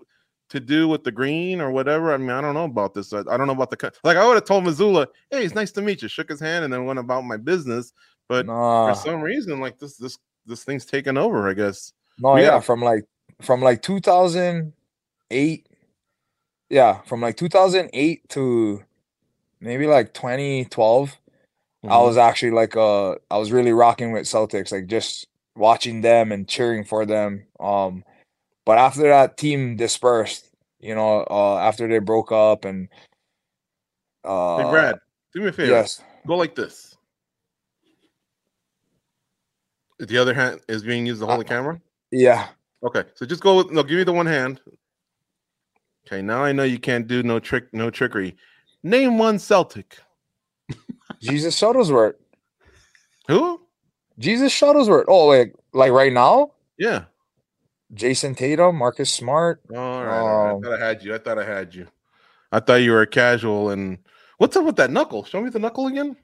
Speaker 3: to do with the green or whatever. I mean, I don't know about this. I, I don't know about the like. I would have told Mazzulla, "Hey, it's nice to meet you." Shook his hand and then went about my business. But
Speaker 5: nah,
Speaker 3: for some reason, like this, this, this thing's taken over. I guess.
Speaker 5: no,
Speaker 3: we
Speaker 5: yeah, from like from like 2008. Yeah, from like 2008 to maybe like 2012. I
Speaker 3: Mhm.
Speaker 5: was actually like uh I was really rocking with Celtics, like just watching them and cheering for them. Um but after that team dispersed, you know, uh after they broke up and uh
Speaker 3: Hey, Brad, do me a favor.
Speaker 5: yes.
Speaker 3: Go like this. The other hand is being used to hold the camera.
Speaker 5: Yeah.
Speaker 3: Okay, so just go with no. Give me the one hand. Okay, now I know you can't do no trick, no trickery. Name one Celtic.
Speaker 5: Jesus Shuttlesworth.
Speaker 3: Who?
Speaker 5: Jesus Shuttlesworth. Oh like like right now?
Speaker 3: Yeah.
Speaker 5: Jayson Tatum, Marcus Smart.
Speaker 3: All right. all right.
Speaker 5: Um,
Speaker 3: I thought I had you. I thought I had you. I thought you were a casual. And what's up with that knuckle? Show me the knuckle again.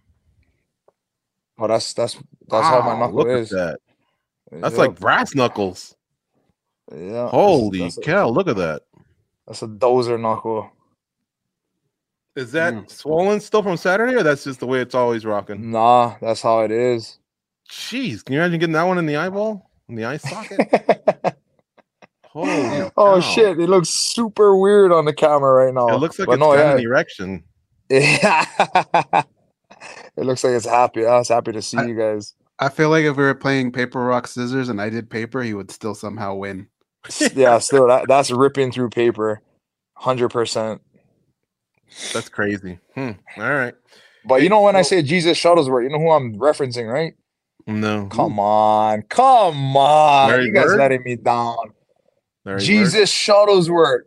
Speaker 5: Oh, that's that's that's how my knuckle
Speaker 3: look at
Speaker 5: is.
Speaker 3: that. That's
Speaker 5: Yep.
Speaker 3: like brass knuckles.
Speaker 5: yeah.
Speaker 3: Holy
Speaker 5: that's a,
Speaker 3: cow! Look at that.
Speaker 5: that's a dozer knuckle.
Speaker 3: Is that
Speaker 4: Mm.
Speaker 3: swollen still from Saturday, or that's just the way it's always rocking?
Speaker 5: Nah, that's how it is.
Speaker 3: Jeez, can you imagine getting that one in the eyeball, in the eye socket? <laughs> Holy
Speaker 5: oh
Speaker 3: cow.
Speaker 5: shit, it looks super weird on the camera right now.
Speaker 3: It looks like
Speaker 5: But
Speaker 3: it's
Speaker 5: no,
Speaker 3: got
Speaker 5: yeah,
Speaker 3: an erection.
Speaker 5: Yeah. <laughs> it looks like it's happy. I was happy to see
Speaker 4: I-
Speaker 5: you guys.
Speaker 4: I feel like if we were playing paper rock scissors and I did paper, he would still somehow win.
Speaker 5: Yeah, still that, that's ripping through paper. Hundred percent.
Speaker 3: That's crazy. Hmm. All right.
Speaker 5: But you know when I say Jesus Shuttlesworth, you know who I'm referencing, right?
Speaker 3: No.
Speaker 5: Come on. Come on.
Speaker 3: Larry
Speaker 5: you guys
Speaker 3: Bird?
Speaker 5: letting me down.
Speaker 3: Larry Bird?
Speaker 5: Jesus Shuttlesworth.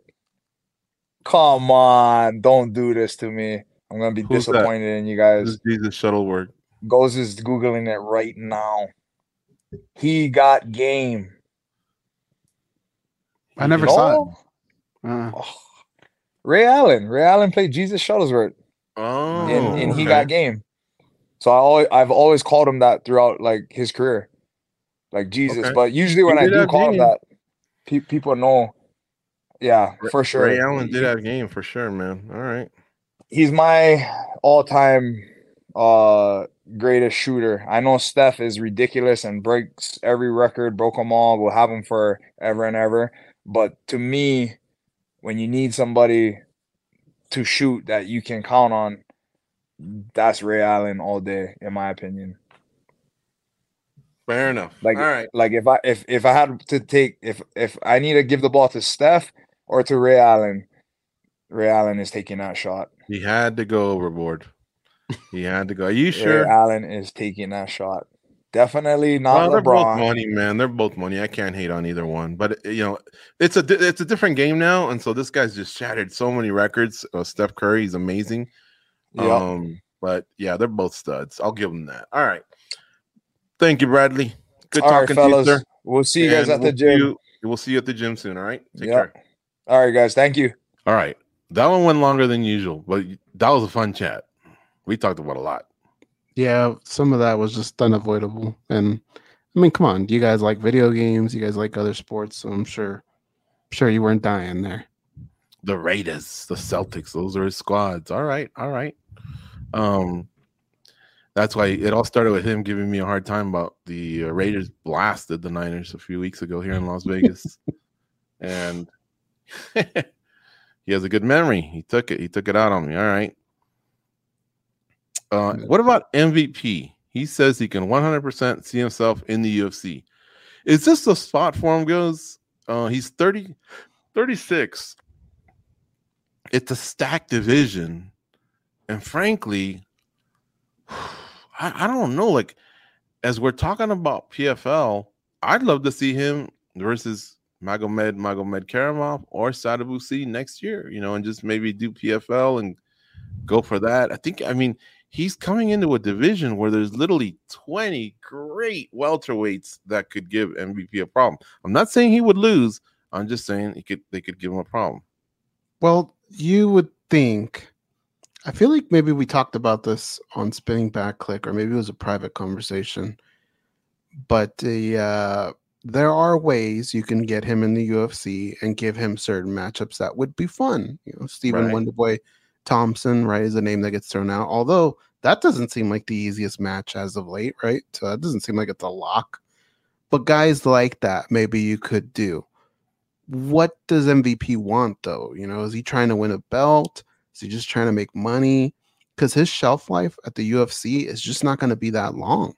Speaker 5: Come on. Don't do this to me. I'm gonna be
Speaker 3: Who's that?
Speaker 5: disappointed in you
Speaker 3: This
Speaker 5: guys.
Speaker 3: is Jesus Shuttlesworth.
Speaker 5: Goes is googling it right now. He got game.
Speaker 4: I never saw it. Uh,
Speaker 5: Oh. Ray Allen. Ray Allen played Jesus Shuttlesworth
Speaker 3: Oh,
Speaker 5: in, in He
Speaker 3: okay.
Speaker 5: Got Game. So I always, I've always called him that throughout like his career, like Jesus.
Speaker 3: Okay.
Speaker 5: But usually when I do
Speaker 3: have
Speaker 5: call him that, pe- people know Yeah, for sure.
Speaker 3: Ray Allen did have game for sure, man. All right.
Speaker 5: He's my all-time uh greatest shooter. I know Steph is ridiculous and breaks every record, broke them all. We'll have him for ever and ever. But to me, when you need somebody to shoot that you can count on, that's Ray Allen all day, in my opinion.
Speaker 3: Fair enough.
Speaker 5: Like,
Speaker 3: All right.
Speaker 5: like if I if if I had to take if if I need to give the ball to Steph or to Ray Allen, Ray Allen is taking that shot.
Speaker 3: He had to go overboard. He had to go. Are you <laughs>
Speaker 5: Ray
Speaker 3: sure?
Speaker 5: Allen is taking that shot. Definitely
Speaker 3: Well,
Speaker 5: not
Speaker 3: they're both money, man. They're both money. I can't hate on either one, but you know, it's a it's a different game now, and so this guy's just shattered so many records. Uh, Steph Curry, he's amazing.
Speaker 5: Yep.
Speaker 3: Um, but yeah, they're both studs. I'll give them that. All right. Thank you, Bradley. Good
Speaker 5: All right,
Speaker 3: talking to you, sir.
Speaker 5: We'll see you guys
Speaker 3: And
Speaker 5: at the
Speaker 3: we'll see
Speaker 5: gym.
Speaker 3: you- we'll see you at the gym soon. All right. Take
Speaker 5: Yep.
Speaker 3: care.
Speaker 5: All right, guys. Thank you.
Speaker 3: All right. That one went longer than usual, but that was a fun chat. We talked about a lot.
Speaker 4: Yeah, some of that was just unavoidable. And I mean, come on, Do you guys like video games, you guys like other sports, so I'm sure I'm sure you weren't dying there.
Speaker 3: The Raiders, the Celtics, those are his squads. All right, all right. Um, that's why it all started with him giving me a hard time about the uh, Raiders blasted the Niners a few weeks ago here in Las Vegas, and he has a good memory. He took it. He took it out on me. All right. Uh, what about MVP? He says he can 100% see himself in the UFC. Is this the spot for him? Goes. Uh, he's 30, 36 it's a stacked division and frankly I, I don't know like as we're talking about pfl i'd love to see him versus magomed Magomedkerimov or Sadibou Sy next year you know and just maybe do pfl and go for that. I think i mean he's coming into a division where there's literally 20 great welterweights that could give mvp a problem. I'm not saying he would lose i'm just saying he could they could give him a problem.
Speaker 4: Well, you would think I feel like maybe we talked about this on Spinning Back Clique, or maybe it was a private conversation. But the uh there are ways you can get him in the UFC and give him certain matchups that would be fun. You know, Stephen
Speaker 3: Right.
Speaker 4: Wonderboy Thompson, right, is a name that gets thrown out. Although that doesn't seem like the easiest match as of late, right? So that doesn't seem like it's a lock. But guys like that, maybe you could do. What does MVP want though? You know, is he trying to win a belt? Is he just trying to make money? Because his shelf life at the UFC is just not going to be that long.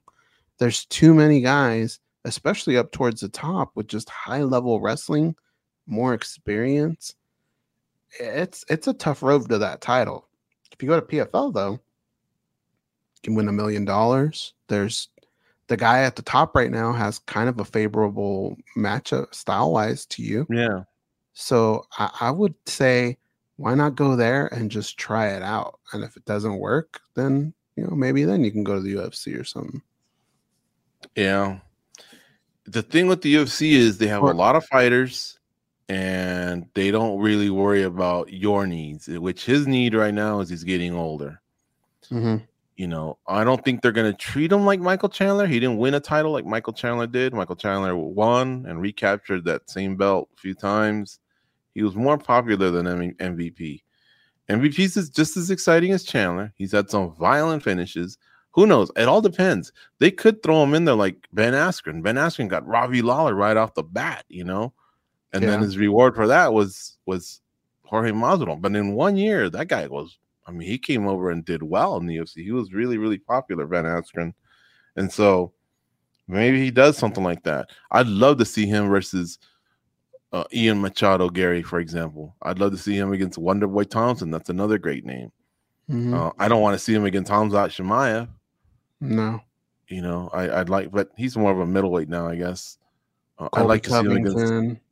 Speaker 4: There's too many guys, especially up towards the top, with just high level wrestling, more experience. It's it's a tough road to that title. If you go to PFL though, you can win a million dollars. There's the guy at the top right now has kind of a favorable matchup style wise to you.
Speaker 3: yeah
Speaker 4: So I, I would say, why not go there and just try it out? And if it doesn't work, then you know maybe then you can go to the UFC or something.
Speaker 3: Yeah. The thing with the UFC is they have a lot of fighters and they don't really worry about your needs, eh, which his need right now is he's getting older.
Speaker 4: Mm-hmm.
Speaker 3: You know, I don't think they're going to treat him like Michael Chandler. He didn't win a title like Michael Chandler did. Michael Chandler won and recaptured that same belt a few times. He was more popular than MVP. MVP is just as exciting as Chandler. He's had some violent finishes. Who knows? It all depends. They could throw him in there like Ben Askren. Ben Askren got Robbie Lawler right off the bat, you know, and then his reward for that was was Jorge Masvidal. But in one year, that guy was. I mean, he came over and did well in the UFC. He was really, really popular, Ben Askren, and so maybe he does something like that. I'd love to see him versus uh, Ian Machado Garry, for example. I'd love to see him against Wonderboy Thompson. That's another great name.
Speaker 4: Mhm.
Speaker 3: Uh, I don't want to see him against Hamzat Chimaev.
Speaker 4: no,
Speaker 3: You know, I, I'd like, but he's more of a middleweight now, I guess. Uh, I'd like to see him against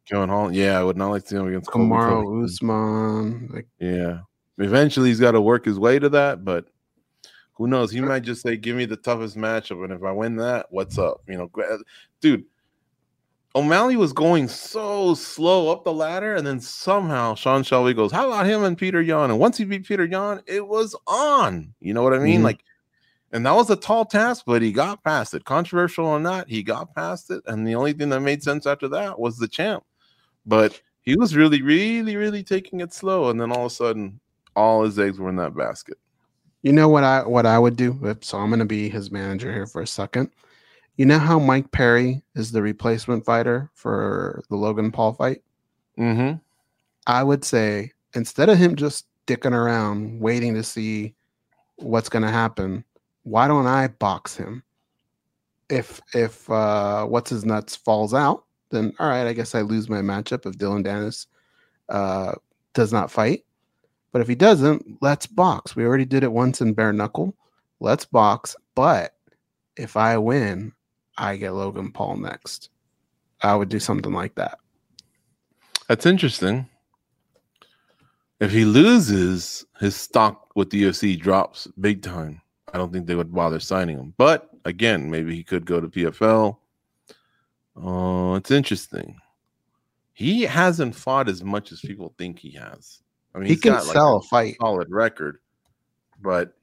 Speaker 3: Kevin Holland. Yeah, I would not like to see him against Covington.
Speaker 4: Usman. Like,
Speaker 3: Yeah, eventually he's got to work his way to that, but who knows? He might just say, "Give me the toughest matchup, and if I win that, what's up?" You know, dude. O'Malley was going so slow up the ladder, and then somehow Sean Shelby goes, "How about him and Petr Yan?" And once he beat Petr Yan, it was on. You know what I mean?
Speaker 4: Mhm.
Speaker 3: Like, and that was a tall task, but he got past it. Controversial or not, he got past it, and the only thing that made sense after that was the champ. But he was really, really, really taking it slow, and then all of a sudden, all his eggs were in that basket.
Speaker 4: You know what I what I would do? So I'm going to be his manager here for a second. You know how Mike Perry is the replacement fighter for the Logan Paul fight?
Speaker 3: Mm-hmm.
Speaker 4: I would say instead of him just dicking around waiting to see what's going to happen, why don't I box him? If if uh, what's his nuts falls out, then all right, I guess I lose my matchup if Dillon Danis uh, does not fight. But if he doesn't, let's box. We already did it once in bare knuckle. Let's box. But if I win, I get Logan Paul next. I would do something like that.
Speaker 3: That's interesting. If he loses, his stock with the UFC drops big time. I don't think they would bother signing him. But again, maybe he could go to PFL. Oh, uh, it's interesting. He hasn't fought as much as people think he has.
Speaker 4: I mean, he can sell like a fight,
Speaker 3: solid record, but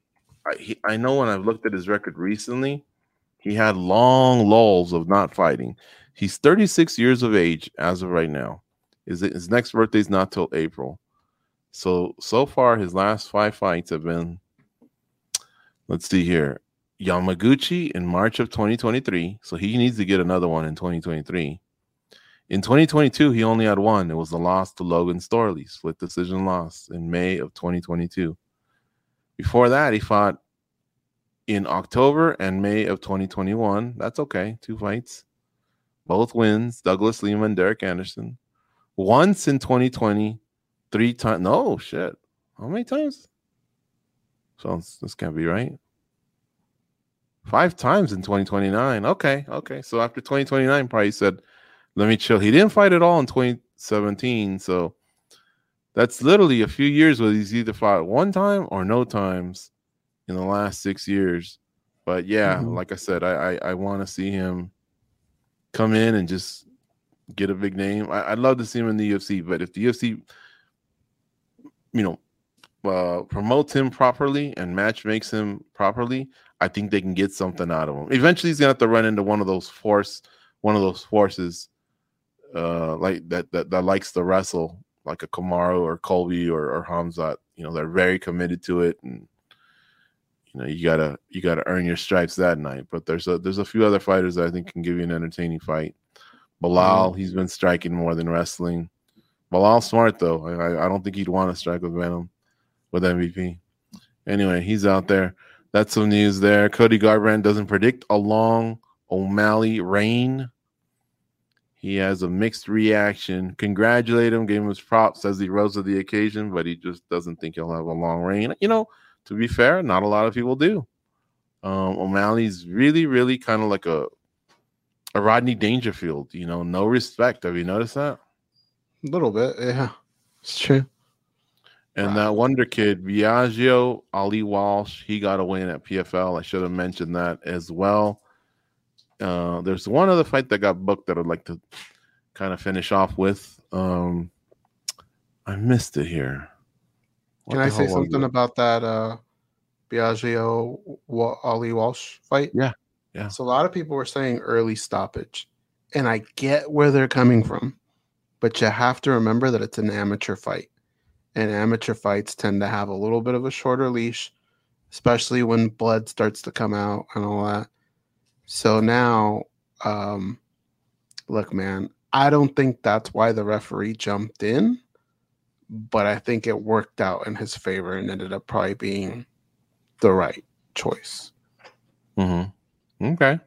Speaker 3: I, he, I know when I've looked at his record recently, he had long lulls of not fighting. He's 36 years of age as of right now. His, his next birthday is not till April. So so far, his last five fights have been. Let's see here, Yamaguchi in March of 2023. So he needs to get another one in 2023. In 2022, he only had one. It was a loss to Logan Storley, split decision loss in May of 2022. Before that, he fought in October and May of 2021. That's okay. Two fights. Both wins. Douglas Lima and Derek Anderson. Once in 2020, three times. No shit. How many times? So this can't be right. Five times in 2029. Okay, okay. So after 2029, probably said, let me chill. He didn't fight at all in 2017. So that's literally a few years where he's either fought one time or no times in the last six years. But yeah, mm-hmm. like I said, I I, I want to see him come in and just get a big name. I, would love to see him in the UFC, but if the UFC, you know, uh, promotes him properly and match makes him properly, I think they can get something out of him. Eventually, he's gonna have to run into one of those force, one of those forces uh, like that, that that likes to wrestle, like a Kamaru or Colby or, or Hamzat. You know, they're very committed to it, and you know you gotta you gotta earn your stripes that night. But there's a there's a few other fighters that I think can give you an entertaining fight. Belal, mm-hmm. he's been striking more than wrestling. Belal smart though. I I don't think he'd want to strike with Venom with MVP. Anyway, he's out there. That's some news there. Cody Garbrandt doesn't predict a long O'Malley reign. He has a mixed reaction. Congratulate him, gave him his props as he rose to the occasion, but he just doesn't think he'll have a long reign. You know, to be fair, not a lot of people do. Um, O'Malley's really, really kind of like a a Rodney Dangerfield. You know, no respect. Have you noticed that?
Speaker 4: A little bit, yeah. It's true.
Speaker 3: And wow. that wonder kid, Biagio Ali Walsh, he got a win at PFL. I should have mentioned that as well. Uh, there's one other fight that got booked that I'd like to kind of finish off with. Um, I missed it here.
Speaker 4: What Can I say something about that uh, Biagio Ali Walsh fight?
Speaker 3: Yeah, yeah.
Speaker 4: So a lot of people were saying early stoppage, and I get where they're coming from, but you have to remember that it's an amateur fight, and amateur fights tend to have a little bit of a shorter leash, especially when blood starts to come out and all that. So now, um, look, man, I don't think that's why the referee jumped in, but I think it worked out in his favor and ended up probably being the right choice.
Speaker 3: Mm-hmm. Okay.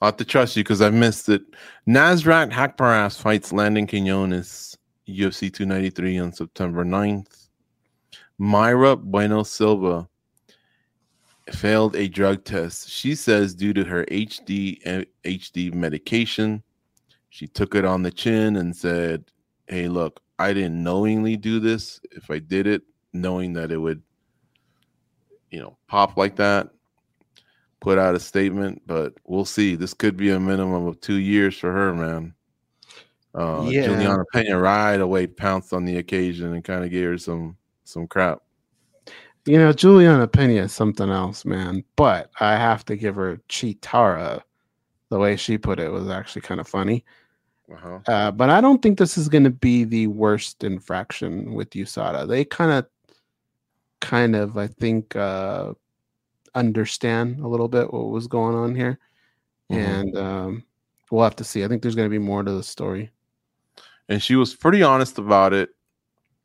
Speaker 3: I'll have to trust you because I missed it. Nasrat Haqparast fights Landon Quinones, UFC 293 on September 9th. Mayra Bueno Silva failed a drug test. She says due to her HD HD medication, she took it on the chin and said, "Hey, look, I didn't knowingly do this. If I did it knowing that it would you know, pop like that, put out a statement, but we'll see. This could be a minimum of 2 years for her, man." Uh, yeah. Juliana Pena right away pounced on the occasion and kind of gave her some some crap.
Speaker 4: You know, Juliana Pena is something else, man. But I have to give her Chitara. The way she put it was actually kind of funny.
Speaker 3: Uh-huh.
Speaker 4: Uh, but I don't think this is going to be the worst infraction with USADA. They kind of, kind of, I think, uh, understand a little bit what was going on here,
Speaker 3: Mhm.
Speaker 4: and um, we'll have to see. I think there's going to be more to the story.
Speaker 3: and she was pretty honest about it.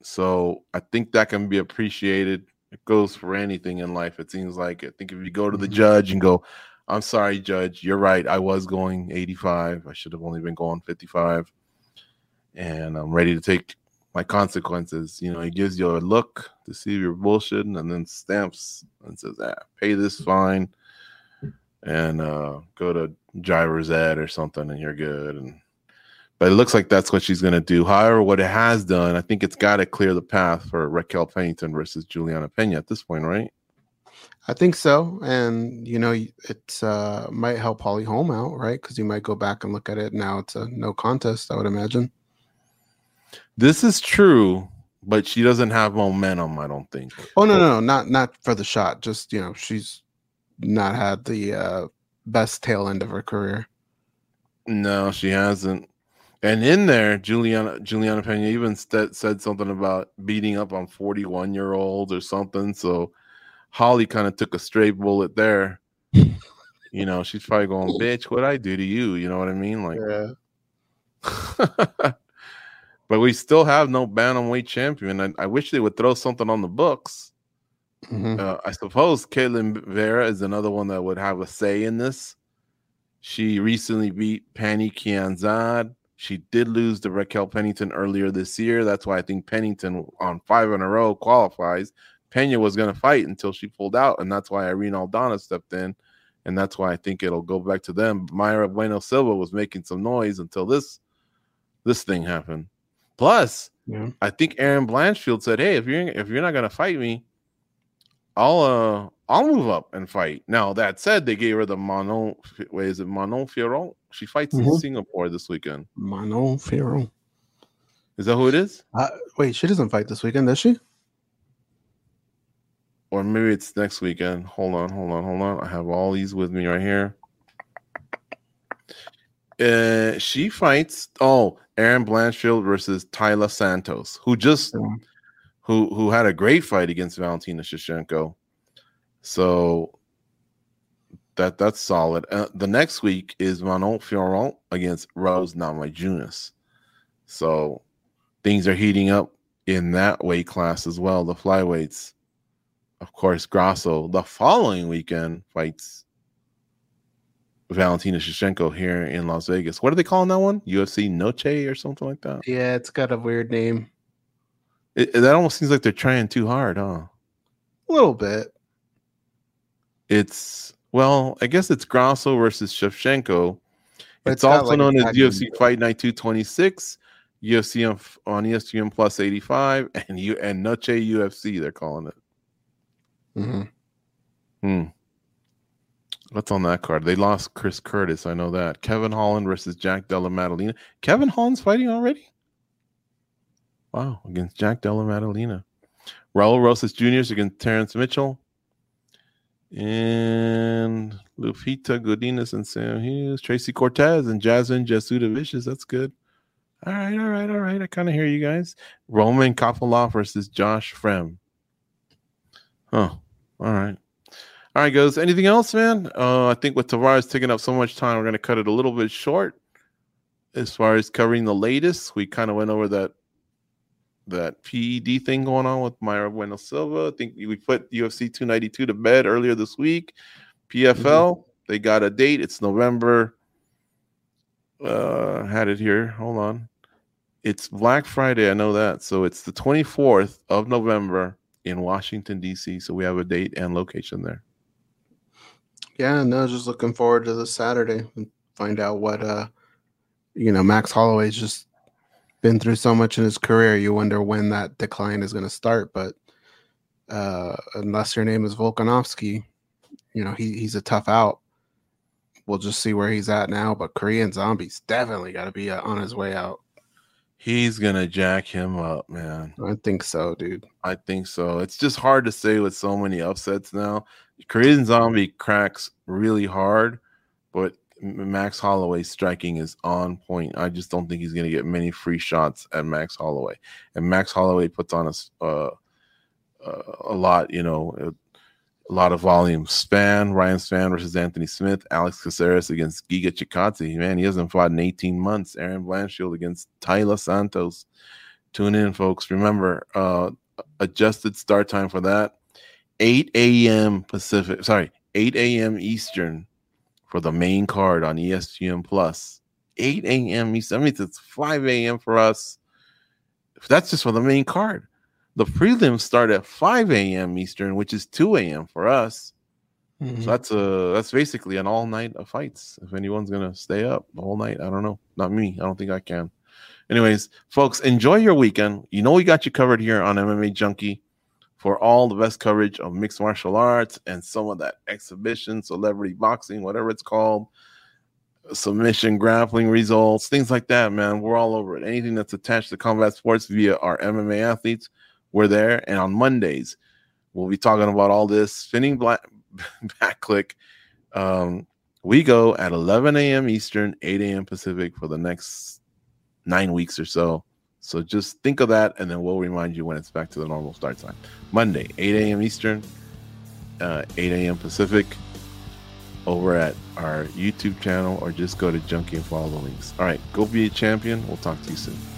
Speaker 3: So I think that can be appreciated. It goes for anything in life. It seems like I think if you go to the
Speaker 4: Mhm.
Speaker 3: judge and go, "I'm sorry, judge, you're right. I was going 85. I should have only been going 55, and I'm ready to take my consequences." You know, he gives you a look to see if you're bullshitting, and then stamps and says, "Ah, pay this fine." And uh, go to driver's ed or something, and you're good. And but it looks like that's what she's going to do. However, what it has done, I think it's got to clear the path for Raquel Pennington versus Juliana Pena at this point, right?
Speaker 4: I think so, and you know, it's uh, might help Holly Holm out, right? Because you might go back and look at it now. It's a no contest, I would imagine.
Speaker 3: This is true, but she doesn't have momentum, I don't think.
Speaker 4: Oh no, no, no, not not for the shot. Just you know, she's not had the uh, best tail end of her career.
Speaker 3: No, she hasn't. And in there, Juliana Juliana Pena even st- said something about beating up on 41 year olds or something. So Holly kind of took a stray bullet there. <laughs> You know, she's probably going, bitch, what I do to you? You know what I mean? Like,
Speaker 4: Yeah. <laughs>
Speaker 3: but we still have no bantamweight champion. I, I wish they would throw something on the books.
Speaker 4: Mhm.
Speaker 3: Uh, I suppose Ketlen Vieira is another one that would have a say in this. She recently beat Pannie Kianzad. She did lose to Raquel Pennington earlier this year. That's why I think Pennington on five in a row qualifies. Pena was going to fight until she pulled out, and that's why Irene Aldana stepped in, and that's why I think it'll go back to them. Mayra Bueno Silva was making some noise until this this thing happened. Plus,
Speaker 4: Yeah.
Speaker 3: I think Erin Blanchfield said, "Hey, if you're if you're not gonna fight me, I'll uh I'll move up and fight." Now that said, they gave her the Manon. Wait, is it Manon Fiorot? She fights in
Speaker 4: Mhm.
Speaker 3: Singapore this weekend.
Speaker 4: Manon Fiorot.
Speaker 3: Is that who it is?
Speaker 4: Uh, wait, she doesn't fight this weekend, does she?
Speaker 3: Or maybe it's next weekend. Hold on, hold on, hold on. I have all these with me right here. Uh, she fights. Oh, Erin Blanchfield versus Taila Santos, who just who who had a great fight against Valentina Shevchenko. So that that's solid. Uh, the next week is Manon Fiorot against Rose Namajunas. So things are heating up in that weight class as well. The flyweights, of course, Grasso. The following weekend fights Valentina Shevchenko here in Las Vegas. What are they calling that one? UFC Noche or something like that.
Speaker 4: Yeah, it's got a weird name.
Speaker 3: It, that almost seems like they're trying too hard, huh?
Speaker 4: A little bit.
Speaker 3: It's well, I guess it's Grasso versus Shevchenko. It's,
Speaker 4: it's
Speaker 3: also
Speaker 4: like,
Speaker 3: known as UFC. Fight Night 226, UFC on, on ESPN Plus 85, and you and Noche UFC. They're calling it.
Speaker 4: Mhm.
Speaker 3: Hmm. What's on that card? They lost Chris Curtis. I know that. Kevin Holland versus Jack Della Maddalena. Kevin Holland's fighting already. Wow, against Jack Della Maddalena. Raul Rosas Jr. against Terrence Mitchell. And Lupita Godinez and Sam Hughes, Tracy Cortez and Jasmine Jasudavicius. That's good. All right, all right, all right. I kind of hear you guys. Roman Kopylov versus Josh Fremd. Huh. All right. All right, guys. Anything else, man? Uh, I think with Tavares taking up so much time, we're going to cut it a little bit short. As far as covering the latest, we kind of went over that that PED thing going on with Mayra Bueno Silva. I think we put UFC 292 to bed earlier this week. PFL, they got a date. It's November. Uh, had it here. Hold on. It's Black Friday. I know that. So it's the 24th of November in Washington, D.C. So we have a date and location there.
Speaker 4: Yeah, no, just looking forward to this Saturday and find out what uh you know, Max Holloway's just been through so much in his career. You wonder when that decline is gonna start, but uh unless your name is Volkanovski, you know, he, he's a tough out. We'll just see where he's at now, but Korean Zombies definitely got to be uh, on his way out.
Speaker 3: He's to jack him up, man.
Speaker 4: I think so, dude.
Speaker 3: I think so. It's just hard to say with so many upsets now. Korean Zombie cracks really hard, but Max Holloway striking is on point. I just don't think he's to get many free shots at Max Holloway. And Max Holloway puts on a, uh, uh, a lot, you know, a, lot of volume. Spann, Ryan Spann versus Anthony Smith, Alex Caceres against Giga Chikadze. Man, he hasn't fought in 18 months. Erin Blanchfield against Taila Santos. Tune in, folks. Remember, uh, adjusted start time for that 8 a.m. Pacific, sorry, 8 a.m. Eastern for the main card on ESPN Plus. 8 a.m. Eastern. That means it's 5 a.m. for us. That's just for the main card. The prelims start at 5 a.m. Eastern, which is 2 a.m. for us. Mm-hmm. So that's a that's basically an all night of fights. If anyone's gonna stay up the whole night, I don't know. Not me. I don't think I can. Anyways, folks, enjoy your weekend. You know we got you covered here on MMA Junkie for all the best coverage of mixed martial arts and some of that exhibition, celebrity boxing, whatever it's called, submission, grappling results, things like that, man. We're all over it. Anything that's attached to combat sports via our MMA athletes, we're there. And on Mondays, we'll be talking about all this spinning black <laughs> Back Clique. Um, we go at 11 a.m. Eastern, 8 a.m. Pacific for the next nine weeks or so. So just think of that, and then we'll remind you when it's back to the normal start time. Monday, 8 a.m. Eastern, uh, 8 a.m. Pacific, over at our YouTube channel, or just go to Junkie and follow the links. All right, go be a champion. We'll talk to you soon.